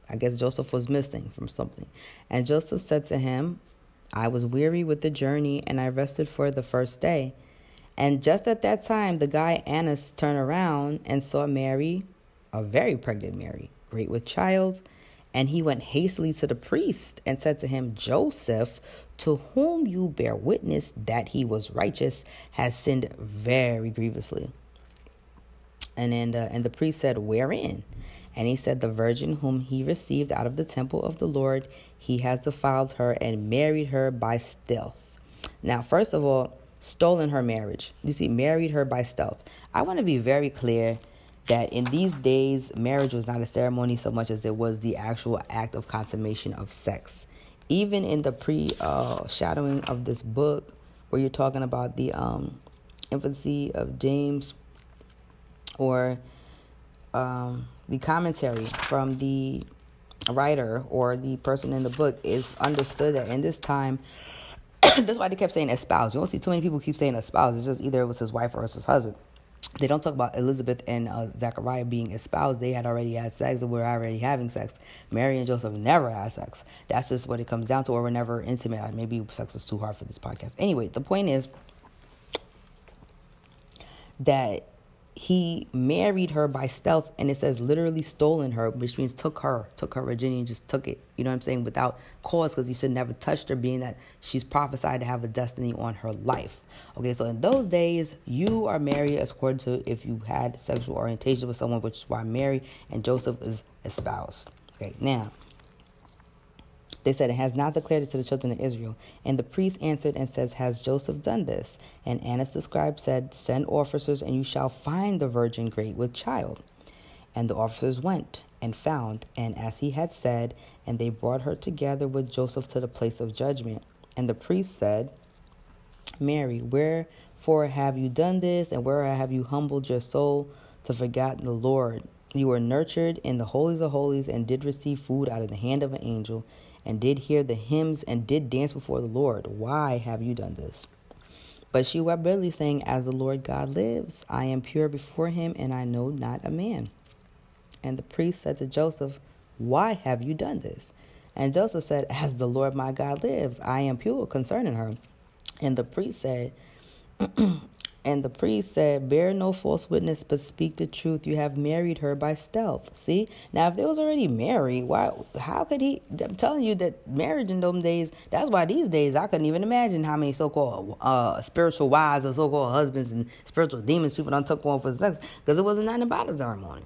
I guess Joseph was missing from something. And Joseph said to him, I was weary with the journey and I rested for the first day. And just at that time, the guy Annas turned around and saw Mary, a very pregnant Mary, great with child. And he went hastily to the priest and said to him, Joseph, to whom you bear witness that he was righteous, has sinned very grievously. And then uh, the, and the priest said, Wherein? And he said, The virgin whom he received out of the temple of the Lord, he has defiled her and married her by stealth. Now, first of all, stolen her marriage. You see, married her by stealth. I want to be very clear that in these days, marriage was not a ceremony so much as it was the actual act of consummation of sex even in the pre uh, shadowing of this book, where you're talking about the um, infancy of James, or um, the commentary from the writer or the person in the book is understood that in this time. that's why they kept saying espouse. You don't see too many people keep saying espouse. It's just either it was his wife or it was his husband they don't talk about Elizabeth and uh, Zechariah being espoused. They had already had sex and were already having sex. Mary and Joseph never had sex. That's just what it comes down to, or were never intimate. Maybe sex was too hard for this podcast. Anyway, the point is that he married her by stealth and it says literally stolen her which means took her took her virginity and just took it. You know what i'm saying? Without cause because he should never touched her being that she's prophesied to have a destiny on her life. Okay so in those days you are married according to if you had sexual orientation with someone which is why mary and joseph is espoused. Okay now they said, It has not declared it to the children of Israel. And the priest answered and says, Has Joseph done this? And Annas the scribe said, Send officers, and you shall find the virgin great with child. And the officers went and found, and as he had said, and they brought her together with Joseph to the place of judgment. And the priest said, Mary, wherefore have you done this, and where have you humbled your soul to forget the Lord? You were nurtured in the holies of holies, and did receive food out of the hand of an angel and did hear the hymns and did dance before the Lord. Why have you done this? But she wept bitterly, saying, As the Lord God lives, I am pure before him, and I know not a man. And the priest said to Joseph, Why have you done this? And Joseph said, As the Lord my God lives, I am pure concerning her. And the priest said, And the priest said, Bear no false witness, but speak the truth. You have married her by stealth. See? Now, if they was already married, why how could he I'm telling you that marriage in those days, that's why these days I couldn't even imagine how many so called uh, spiritual wives or so called husbands and spiritual demons people don't took on for sex. Because it wasn't nothing about a ceremony.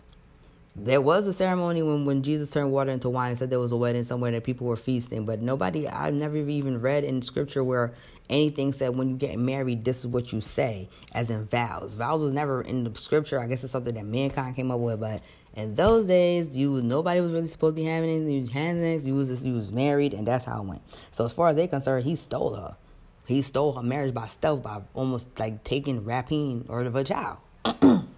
There was a ceremony when, when Jesus turned water into wine and said there was a wedding somewhere that people were feasting, but nobody, I've never even read in scripture where anything said when you get married, this is what you say, as in vows. Vows was never in the scripture. I guess it's something that mankind came up with, but in those days, you nobody was really supposed to be having anything. You things. You was you was married, and that's how it went. So as far as they concerned, he stole her. He stole her marriage by stealth by almost like taking rapine or of a child.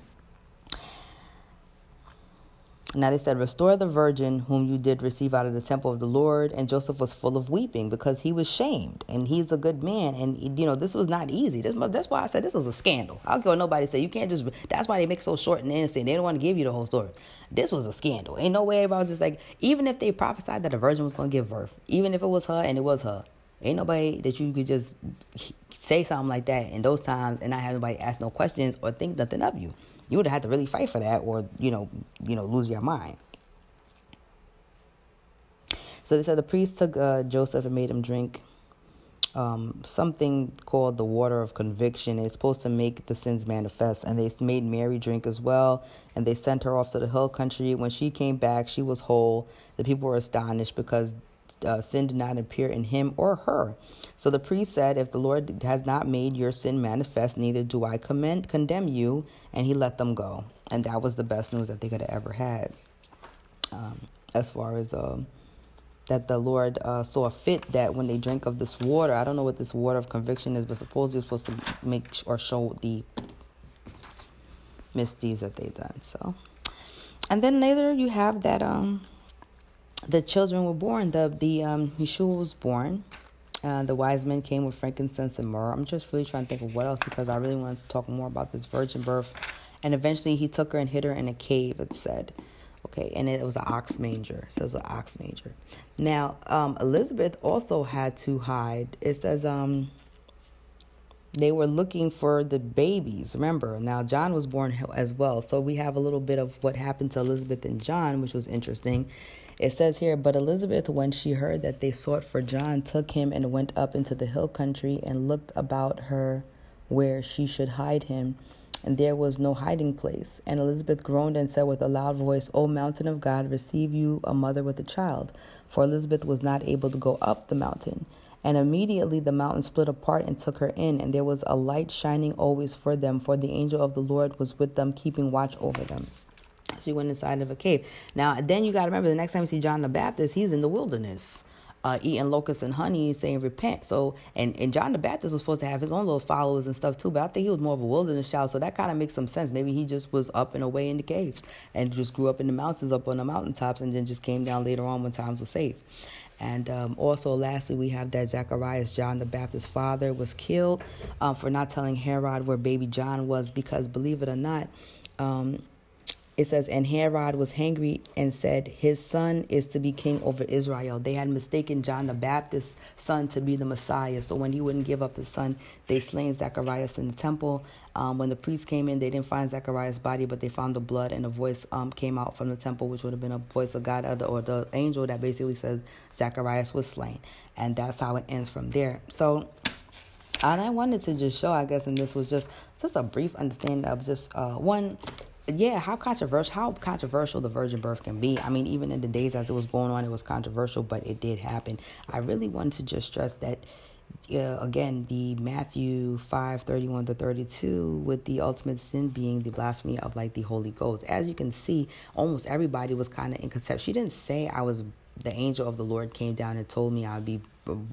Now they said, Restore the virgin whom you did receive out of the temple of the Lord. And Joseph was full of weeping because he was shamed. And he's a good man. And, you know, this was not easy. This, that's why I said this was a scandal. I don't care what nobody say. You can't just, that's why they make so short and innocent. They don't want to give you the whole story. This was a scandal. Ain't no way I was just like, even if they prophesied that a virgin was going to give birth, even if it was her and it was her, ain't nobody that you could just say something like that in those times and not have nobody ask no questions or think nothing of you you would have had to really fight for that or you know you know lose your mind so they said the priest took uh, joseph and made him drink um, something called the water of conviction. It's supposed to make the sins manifest. And they made Mary drink as well. And they sent her off to the hill country. When she came back, she was whole. The people were astonished because uh, sin did not appear in him or her. So the priest said, If the Lord has not made your sin manifest, neither do I commend, condemn you. And he let them go. And that was the best news that they could have ever had. Um, as far as um, that the Lord uh, saw fit that when they drink of this water, I don't know what this water of conviction is, but supposedly it's supposed to make or show the misdeeds that they've done. So, and then later you have that um, the children were born. The the um, Yeshua was born. Uh, the wise men came with frankincense and myrrh. I'm just really trying to think of what else because I really wanted to talk more about this virgin birth. And eventually he took her and hid her in a cave. It said. Okay, and it was an ox manger. So it was an ox manger. Now, um, Elizabeth also had to hide. It says um, they were looking for the babies. Remember, now John was born as well. So we have a little bit of what happened to Elizabeth and John, which was interesting. It says here, but Elizabeth, when she heard that they sought for John, took him and went up into the hill country and looked about her where she should hide him and there was no hiding place. And Elizabeth groaned and said with a loud voice, O mountain of God, receive you a mother with a child. For Elizabeth was not able to go up the mountain. And immediately the mountain split apart and took her in, and there was a light shining always for them, for the angel of the Lord was with them, keeping watch over them. So he went inside of a cave. Now, then you got to remember the next time you see John the Baptist, he's in the wilderness uh, eating locusts and honey, saying repent. So, and, and John the Baptist was supposed to have his own little followers and stuff too, but I think he was more of a wilderness child. So that kind of makes some sense. Maybe he just was up and away in the caves and just grew up in the mountains, up on the mountaintops, and then just came down later on when times were safe. And um, also, lastly, we have that Zacharias, John the Baptist's father, was killed um, for not telling Herod where baby John was because, believe it or not, um, it says, and Herod was angry and said, His son is to be king over Israel. They had mistaken John the Baptist's son to be the Messiah. So when he wouldn't give up his son, they slain Zacharias in the temple. Um, when the priest came in, they didn't find Zacharias' body, but they found the blood, and a voice um, came out from the temple, which would have been a voice of God or the, or the angel that basically said Zacharias was slain. And that's how it ends from there. So and I wanted to just show, I guess, and this was just just a brief understanding of just uh, one yeah, how controversial how controversial the virgin birth can be. I mean, even in the days as it was going on, it was controversial, but it did happen. I really wanted to just stress that uh, again, the Matthew 5 31 to 32, with the ultimate sin being the blasphemy of like the Holy Ghost. As you can see, almost everybody was kind of in concept. She didn't say I was the angel of the Lord came down and told me I'd be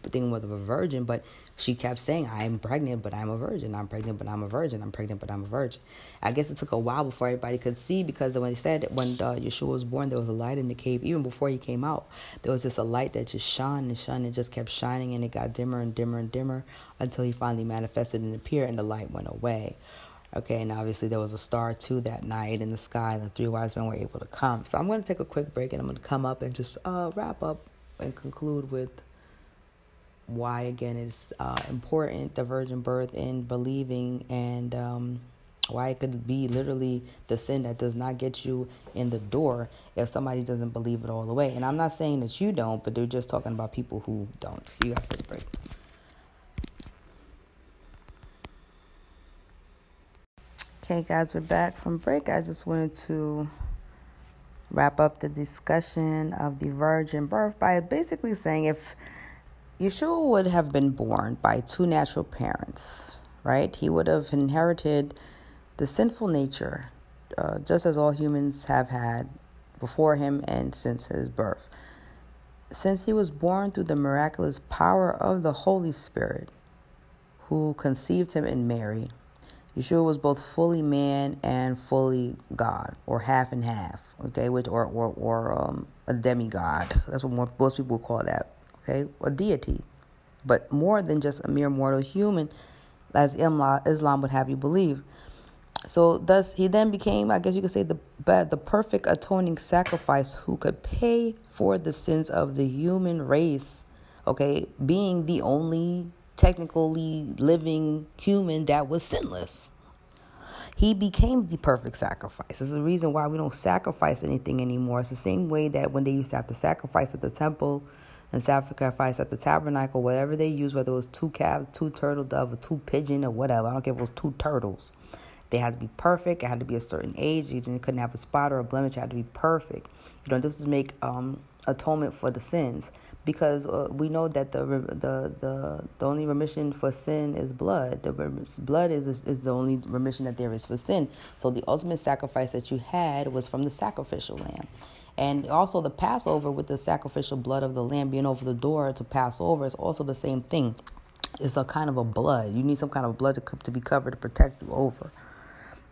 thing with a virgin, but she kept saying, I'm pregnant, but I'm a virgin. I'm pregnant, but I'm a virgin. I'm pregnant, but I'm a virgin. I guess it took a while before everybody could see because when they said that when uh, Yeshua was born, there was a light in the cave. Even before he came out, there was just a light that just shone and shone and just kept shining and it got dimmer and dimmer and dimmer until he finally manifested and appeared and the light went away. Okay, and obviously there was a star too that night in the sky, and the three wise men were able to come. So I'm going to take a quick break and I'm going to come up and just uh, wrap up and conclude with why again it's uh, important the virgin birth in believing and um, why it could be literally the sin that does not get you in the door if somebody doesn't believe it all the way. And i'm not saying that you don't but they're just talking about people who don't. See you after the break. Okay guys we're back from break. I just wanted to wrap up the discussion of the virgin birth by basically saying if Yeshua would have been born by two natural parents, right? He would have inherited the sinful nature, uh, just as all humans have had before him and since his birth. Since he was born through the miraculous power of the Holy Spirit, who conceived him in Mary, Yeshua was both fully man and fully God, or half and half, okay, which or or, or um, a demigod. That's what most people call that okay, a deity, but more than just a mere mortal human, as Islam would have you believe. So thus he then became, I guess you could say, the the perfect atoning sacrifice who could pay for the sins of the human race. Okay, being the only technically living human that was sinless. He became the perfect sacrifice. There's the reason why we don't sacrifice anything anymore. It's the same way that when they used to have to sacrifice at the temple and sacrifice at the tabernacle, whatever they used, whether it was two calves, two turtle dove, or two pigeon, or whatever. I don't care if it was two turtles. They had to be perfect. It had to be a certain age. You couldn't have a spot or a blemish. It had to be perfect. You know, this is make um, atonement for the sins because uh, we know that the the the the only remission for sin is blood. The blood is is the only remission that there is for sin. So the ultimate sacrifice that you had was from the sacrificial lamb. And also the Passover with the sacrificial blood of the lamb being over the door to pass over is also the same thing. It's a kind of a blood. You need some kind of blood to, to be covered to protect you over.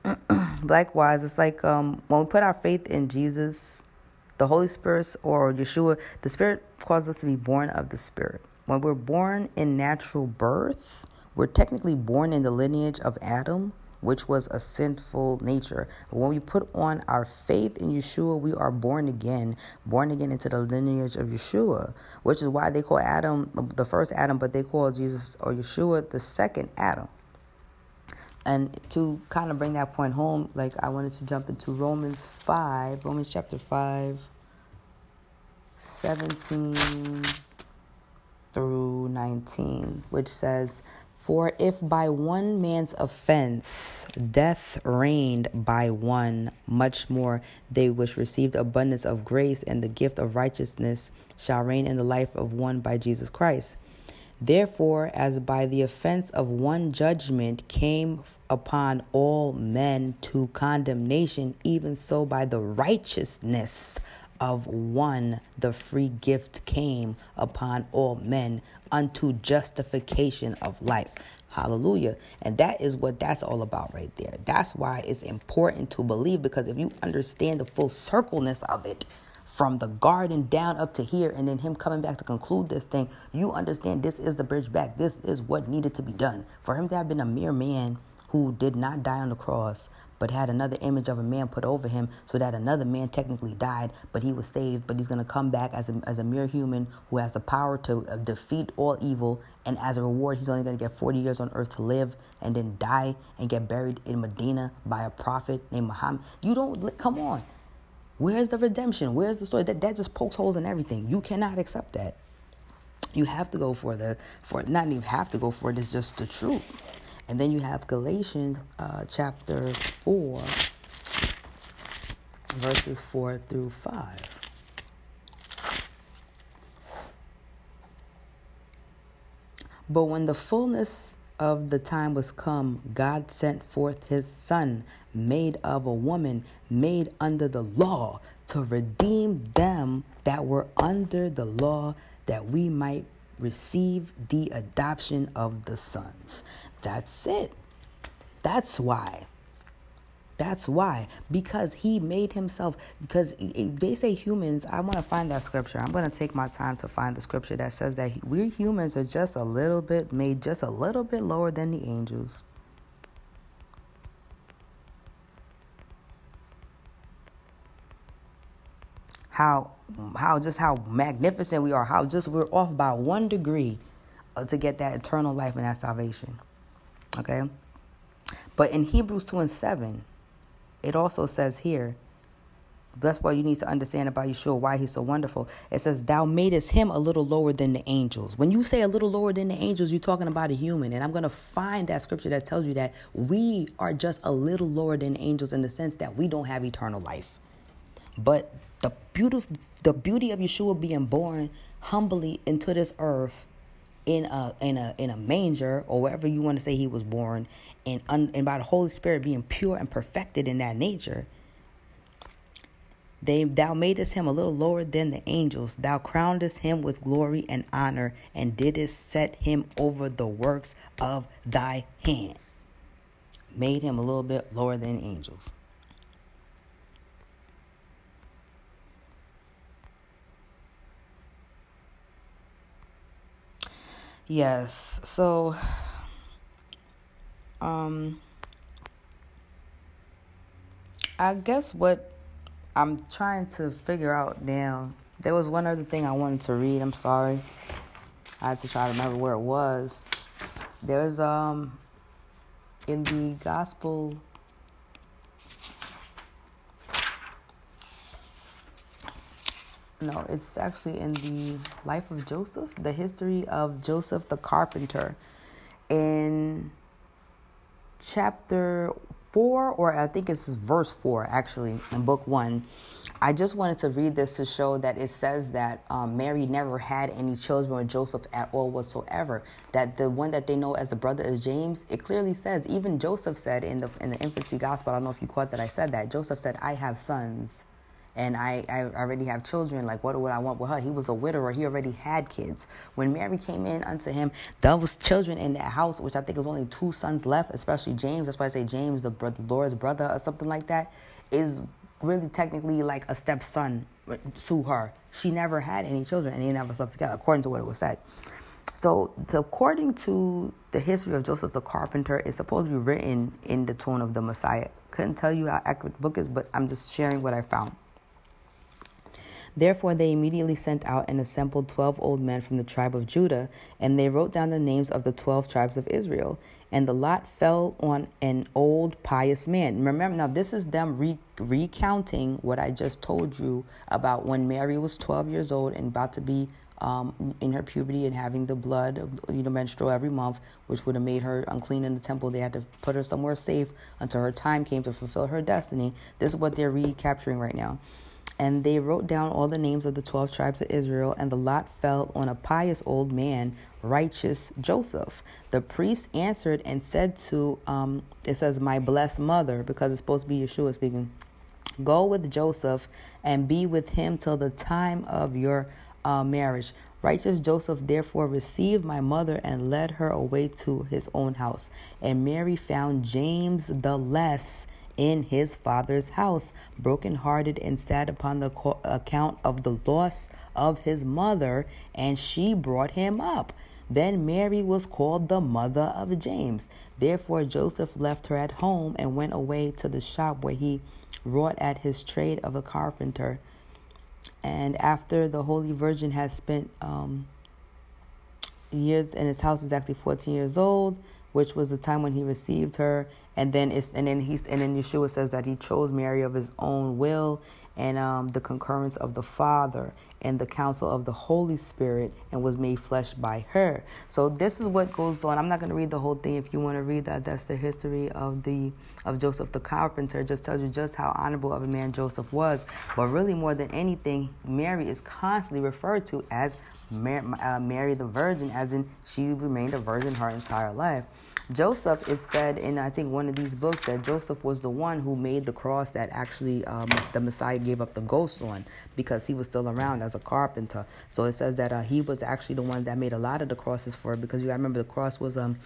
Likewise, it's like um, when we put our faith in Jesus, the Holy Spirit or Yeshua, the Spirit causes us to be born of the Spirit. When we're born in natural birth, we're technically born in the lineage of Adam, which was a sinful nature. But when we put on our faith in Yeshua, we are born again, born again into the lineage of Yeshua, which is why they call Adam the first Adam, but they call Jesus or Yeshua the second Adam. And to kind of bring that point home, like I wanted to jump into Romans 5, Romans chapter 5, 17 through 19, which says, For if by one man's offense death reigned by one, much more they which received abundance of grace and the gift of righteousness shall reign in the life of one by Jesus Christ. Therefore, as by the offense of one judgment came upon all men to condemnation, even so by the righteousness of one the free gift came upon all men unto justification of life. Hallelujah. And that is what that's all about right there. That's why it's important to believe because if you understand the full circleness of it, from the garden down up to here and then him coming back to conclude this thing, you understand this is the bridge back. This is what needed to be done. For him to have been a mere man who did not die on the cross, but had another image of a man put over him so that another man technically died, but he was saved, but he's going to come back as a, as a mere human who has the power to uh, defeat all evil. And as a reward, he's only going to get 40 years on earth to live and then die and get buried in Medina by a prophet named Muhammad. You don't, come on. Where's the redemption? Where's the story? That that just pokes holes in everything. You cannot accept that. You have to go for the for not even have to go for it. It's just the truth. And then you have Galatians uh, chapter four, verses four through five. But when the fullness of the time was come, God sent forth his Son, made of a woman, made under the law, to redeem them that were under the law, that we might receive the adoption of the sons. That's it. That's why. That's why. Because he made himself, because they say humans, I want to find that scripture. I'm going to take my time to find the scripture that says that we humans are just a little bit, made just a little bit lower than the angels. How, how, just how magnificent we are, how just we're off by one degree uh, to get that eternal life and that salvation. Okay? But in Hebrews 2 and 7, it also says here, that's why you need to understand about Yeshua, why he's so wonderful. It says, Thou madest him a little lower than the angels. When you say a little lower than the angels, you're talking about a human. And I'm going to find that scripture that tells you that we are just a little lower than angels in the sense that we don't have eternal life. But the beautiful the beauty of Yeshua being born humbly into this earth in a in a in a manger or wherever you want to say he was born and, un, and by the Holy Spirit being pure and perfected in that nature. They, thou madest him a little lower than the angels. Thou crownedest him with glory and honor, and didst set him over the works of thy hand. Made him a little bit lower than angels. Yes, so um, I guess what I'm trying to figure out now. There was one other thing I wanted to read. I'm sorry. I had to try to remember where it was. There's um in the gospel no, it's actually in the life of Joseph, the history of Joseph the carpenter. In chapter four, or I think it's verse four, actually, in book one. I just wanted to read this to show that it says that um, Mary never had any children with Joseph at all whatsoever. That the one that they know as the brother is James. It clearly says, even Joseph said in the in the infancy gospel. I don't know if you caught that I said that. Joseph said, "I have sons." And I, I already have children. Like, what would I want with her? He was a widower. He already had kids. When Mary came in unto him, there was children in that house, which I think was only two sons left, especially James. That's why I say James, the, Lord's brother or something like that, is really technically like a stepson to her. She never had any children and they never slept together, according to what it was said. So, according to the history of Joseph the carpenter, it's supposed to be written in the tone of the Messiah. Couldn't tell you how accurate the book is, but I'm just sharing what I found. Therefore, they immediately sent out and assembled twelve old men from the tribe of Judah, and they wrote down the names of the twelve tribes of Israel. And the lot fell on an old pious man. Remember, now this is them re- recounting what I just told you about when Mary was 12 years old and about to be um, in her puberty and having the blood, you know, menstrual every month, which would have made her unclean in the temple. They had to put her somewhere safe until her time came to fulfill her destiny. This is what they're recapturing right now. And they wrote down all the names of the 12 tribes of Israel, and the lot fell on a pious old man, righteous Joseph. The priest answered and said to, um, it says, My blessed mother, because it's supposed to be Yeshua speaking, go with Joseph and be with him till the time of your uh, marriage. Righteous Joseph therefore received my mother and led her away to his own house. And Mary found James the less in his father's house, broken-hearted and sad upon the account of the loss of his mother, and she brought him up. Then Mary was called the mother of James. Therefore Joseph left her at home and went away to the shop where he wrought at his trade of a carpenter. And after the Holy Virgin had spent um, years in his house, exactly 14 years old, which was the time when he received her. And then it's and then he's and then Yeshua says that he chose Mary of his own will and um, the concurrence of the Father and the counsel of the Holy Spirit and was made flesh by her. So this is what goes on. I'm not going to read the whole thing. If you want to read that, that's the history of the of Joseph the carpenter. It just tells you just how honorable of a man Joseph was. But really, more than anything, Mary is constantly referred to as Mary, uh, Mary the Virgin, as in she remained a virgin her entire life. Joseph, it said in I think one of these books that Joseph was the one who made the cross that actually um, the Messiah gave up the ghost on because he was still around as a carpenter. So it says that uh, he was actually the one that made a lot of the crosses for it because you remember the cross was um,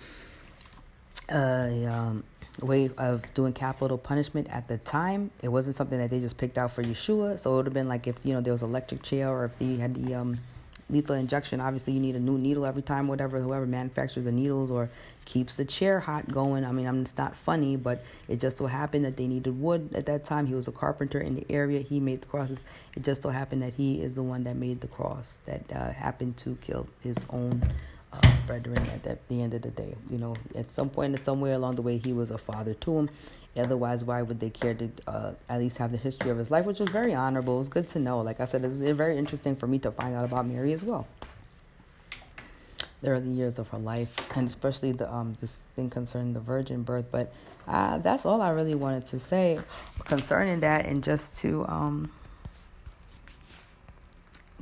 a um, way of doing capital punishment at the time. It wasn't something that they just picked out for Yeshua. So it would have been like if you know there was electric chair or if they had the um, lethal injection. Obviously, you need a new needle every time, whatever, whoever manufactures the needles or keeps the chair hot going. I mean, I mean, it's not funny, but it just so happened that they needed wood at that time. He was a carpenter in the area. He made the crosses. It just so happened that he is the one that made the cross that uh, happened to kill his own uh, brethren at the, the end of the day. You know, at some point, somewhere along the way, he was a father to him. Otherwise, why would they care to uh, at least have the history of his life, which was very honorable. It's good to know. Like I said, it's very interesting for me to find out about Mary as well. The early years of her life, and especially the um this thing concerning the virgin birth. But uh, that's all I really wanted to say concerning that, and just to um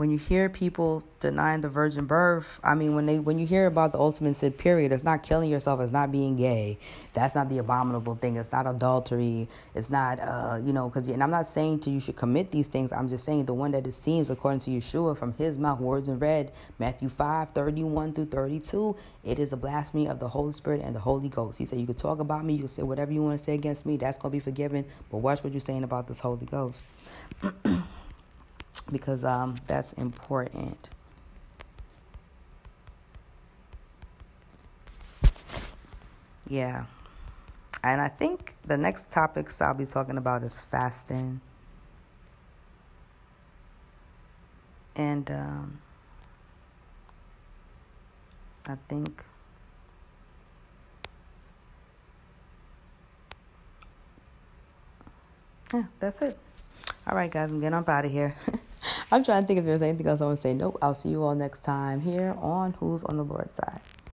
when you hear people denying the virgin birth, I mean, when they when you hear about the ultimate sin period, it's not killing yourself, it's not being gay. That's not the abominable thing. It's not adultery. It's not, uh, you know, because and I'm not saying to you should commit these things. I'm just saying the one that it seems according to Yeshua from his mouth, words in red, Matthew 5, 31 through 32, it is a blasphemy of the Holy Spirit and the Holy Ghost. He said you could talk about me, you can say whatever you want to say against me. That's gonna be forgiven. But watch what you're saying about this Holy Ghost. because um, that's important. Yeah. And I think the next topics I'll be talking about is fasting. And um, I think yeah, that's it. All right, guys, I'm getting up out of here. I'm trying to think if there's anything else I want to say. Nope. I'll see you all next time here on Who's on the Lord's Side.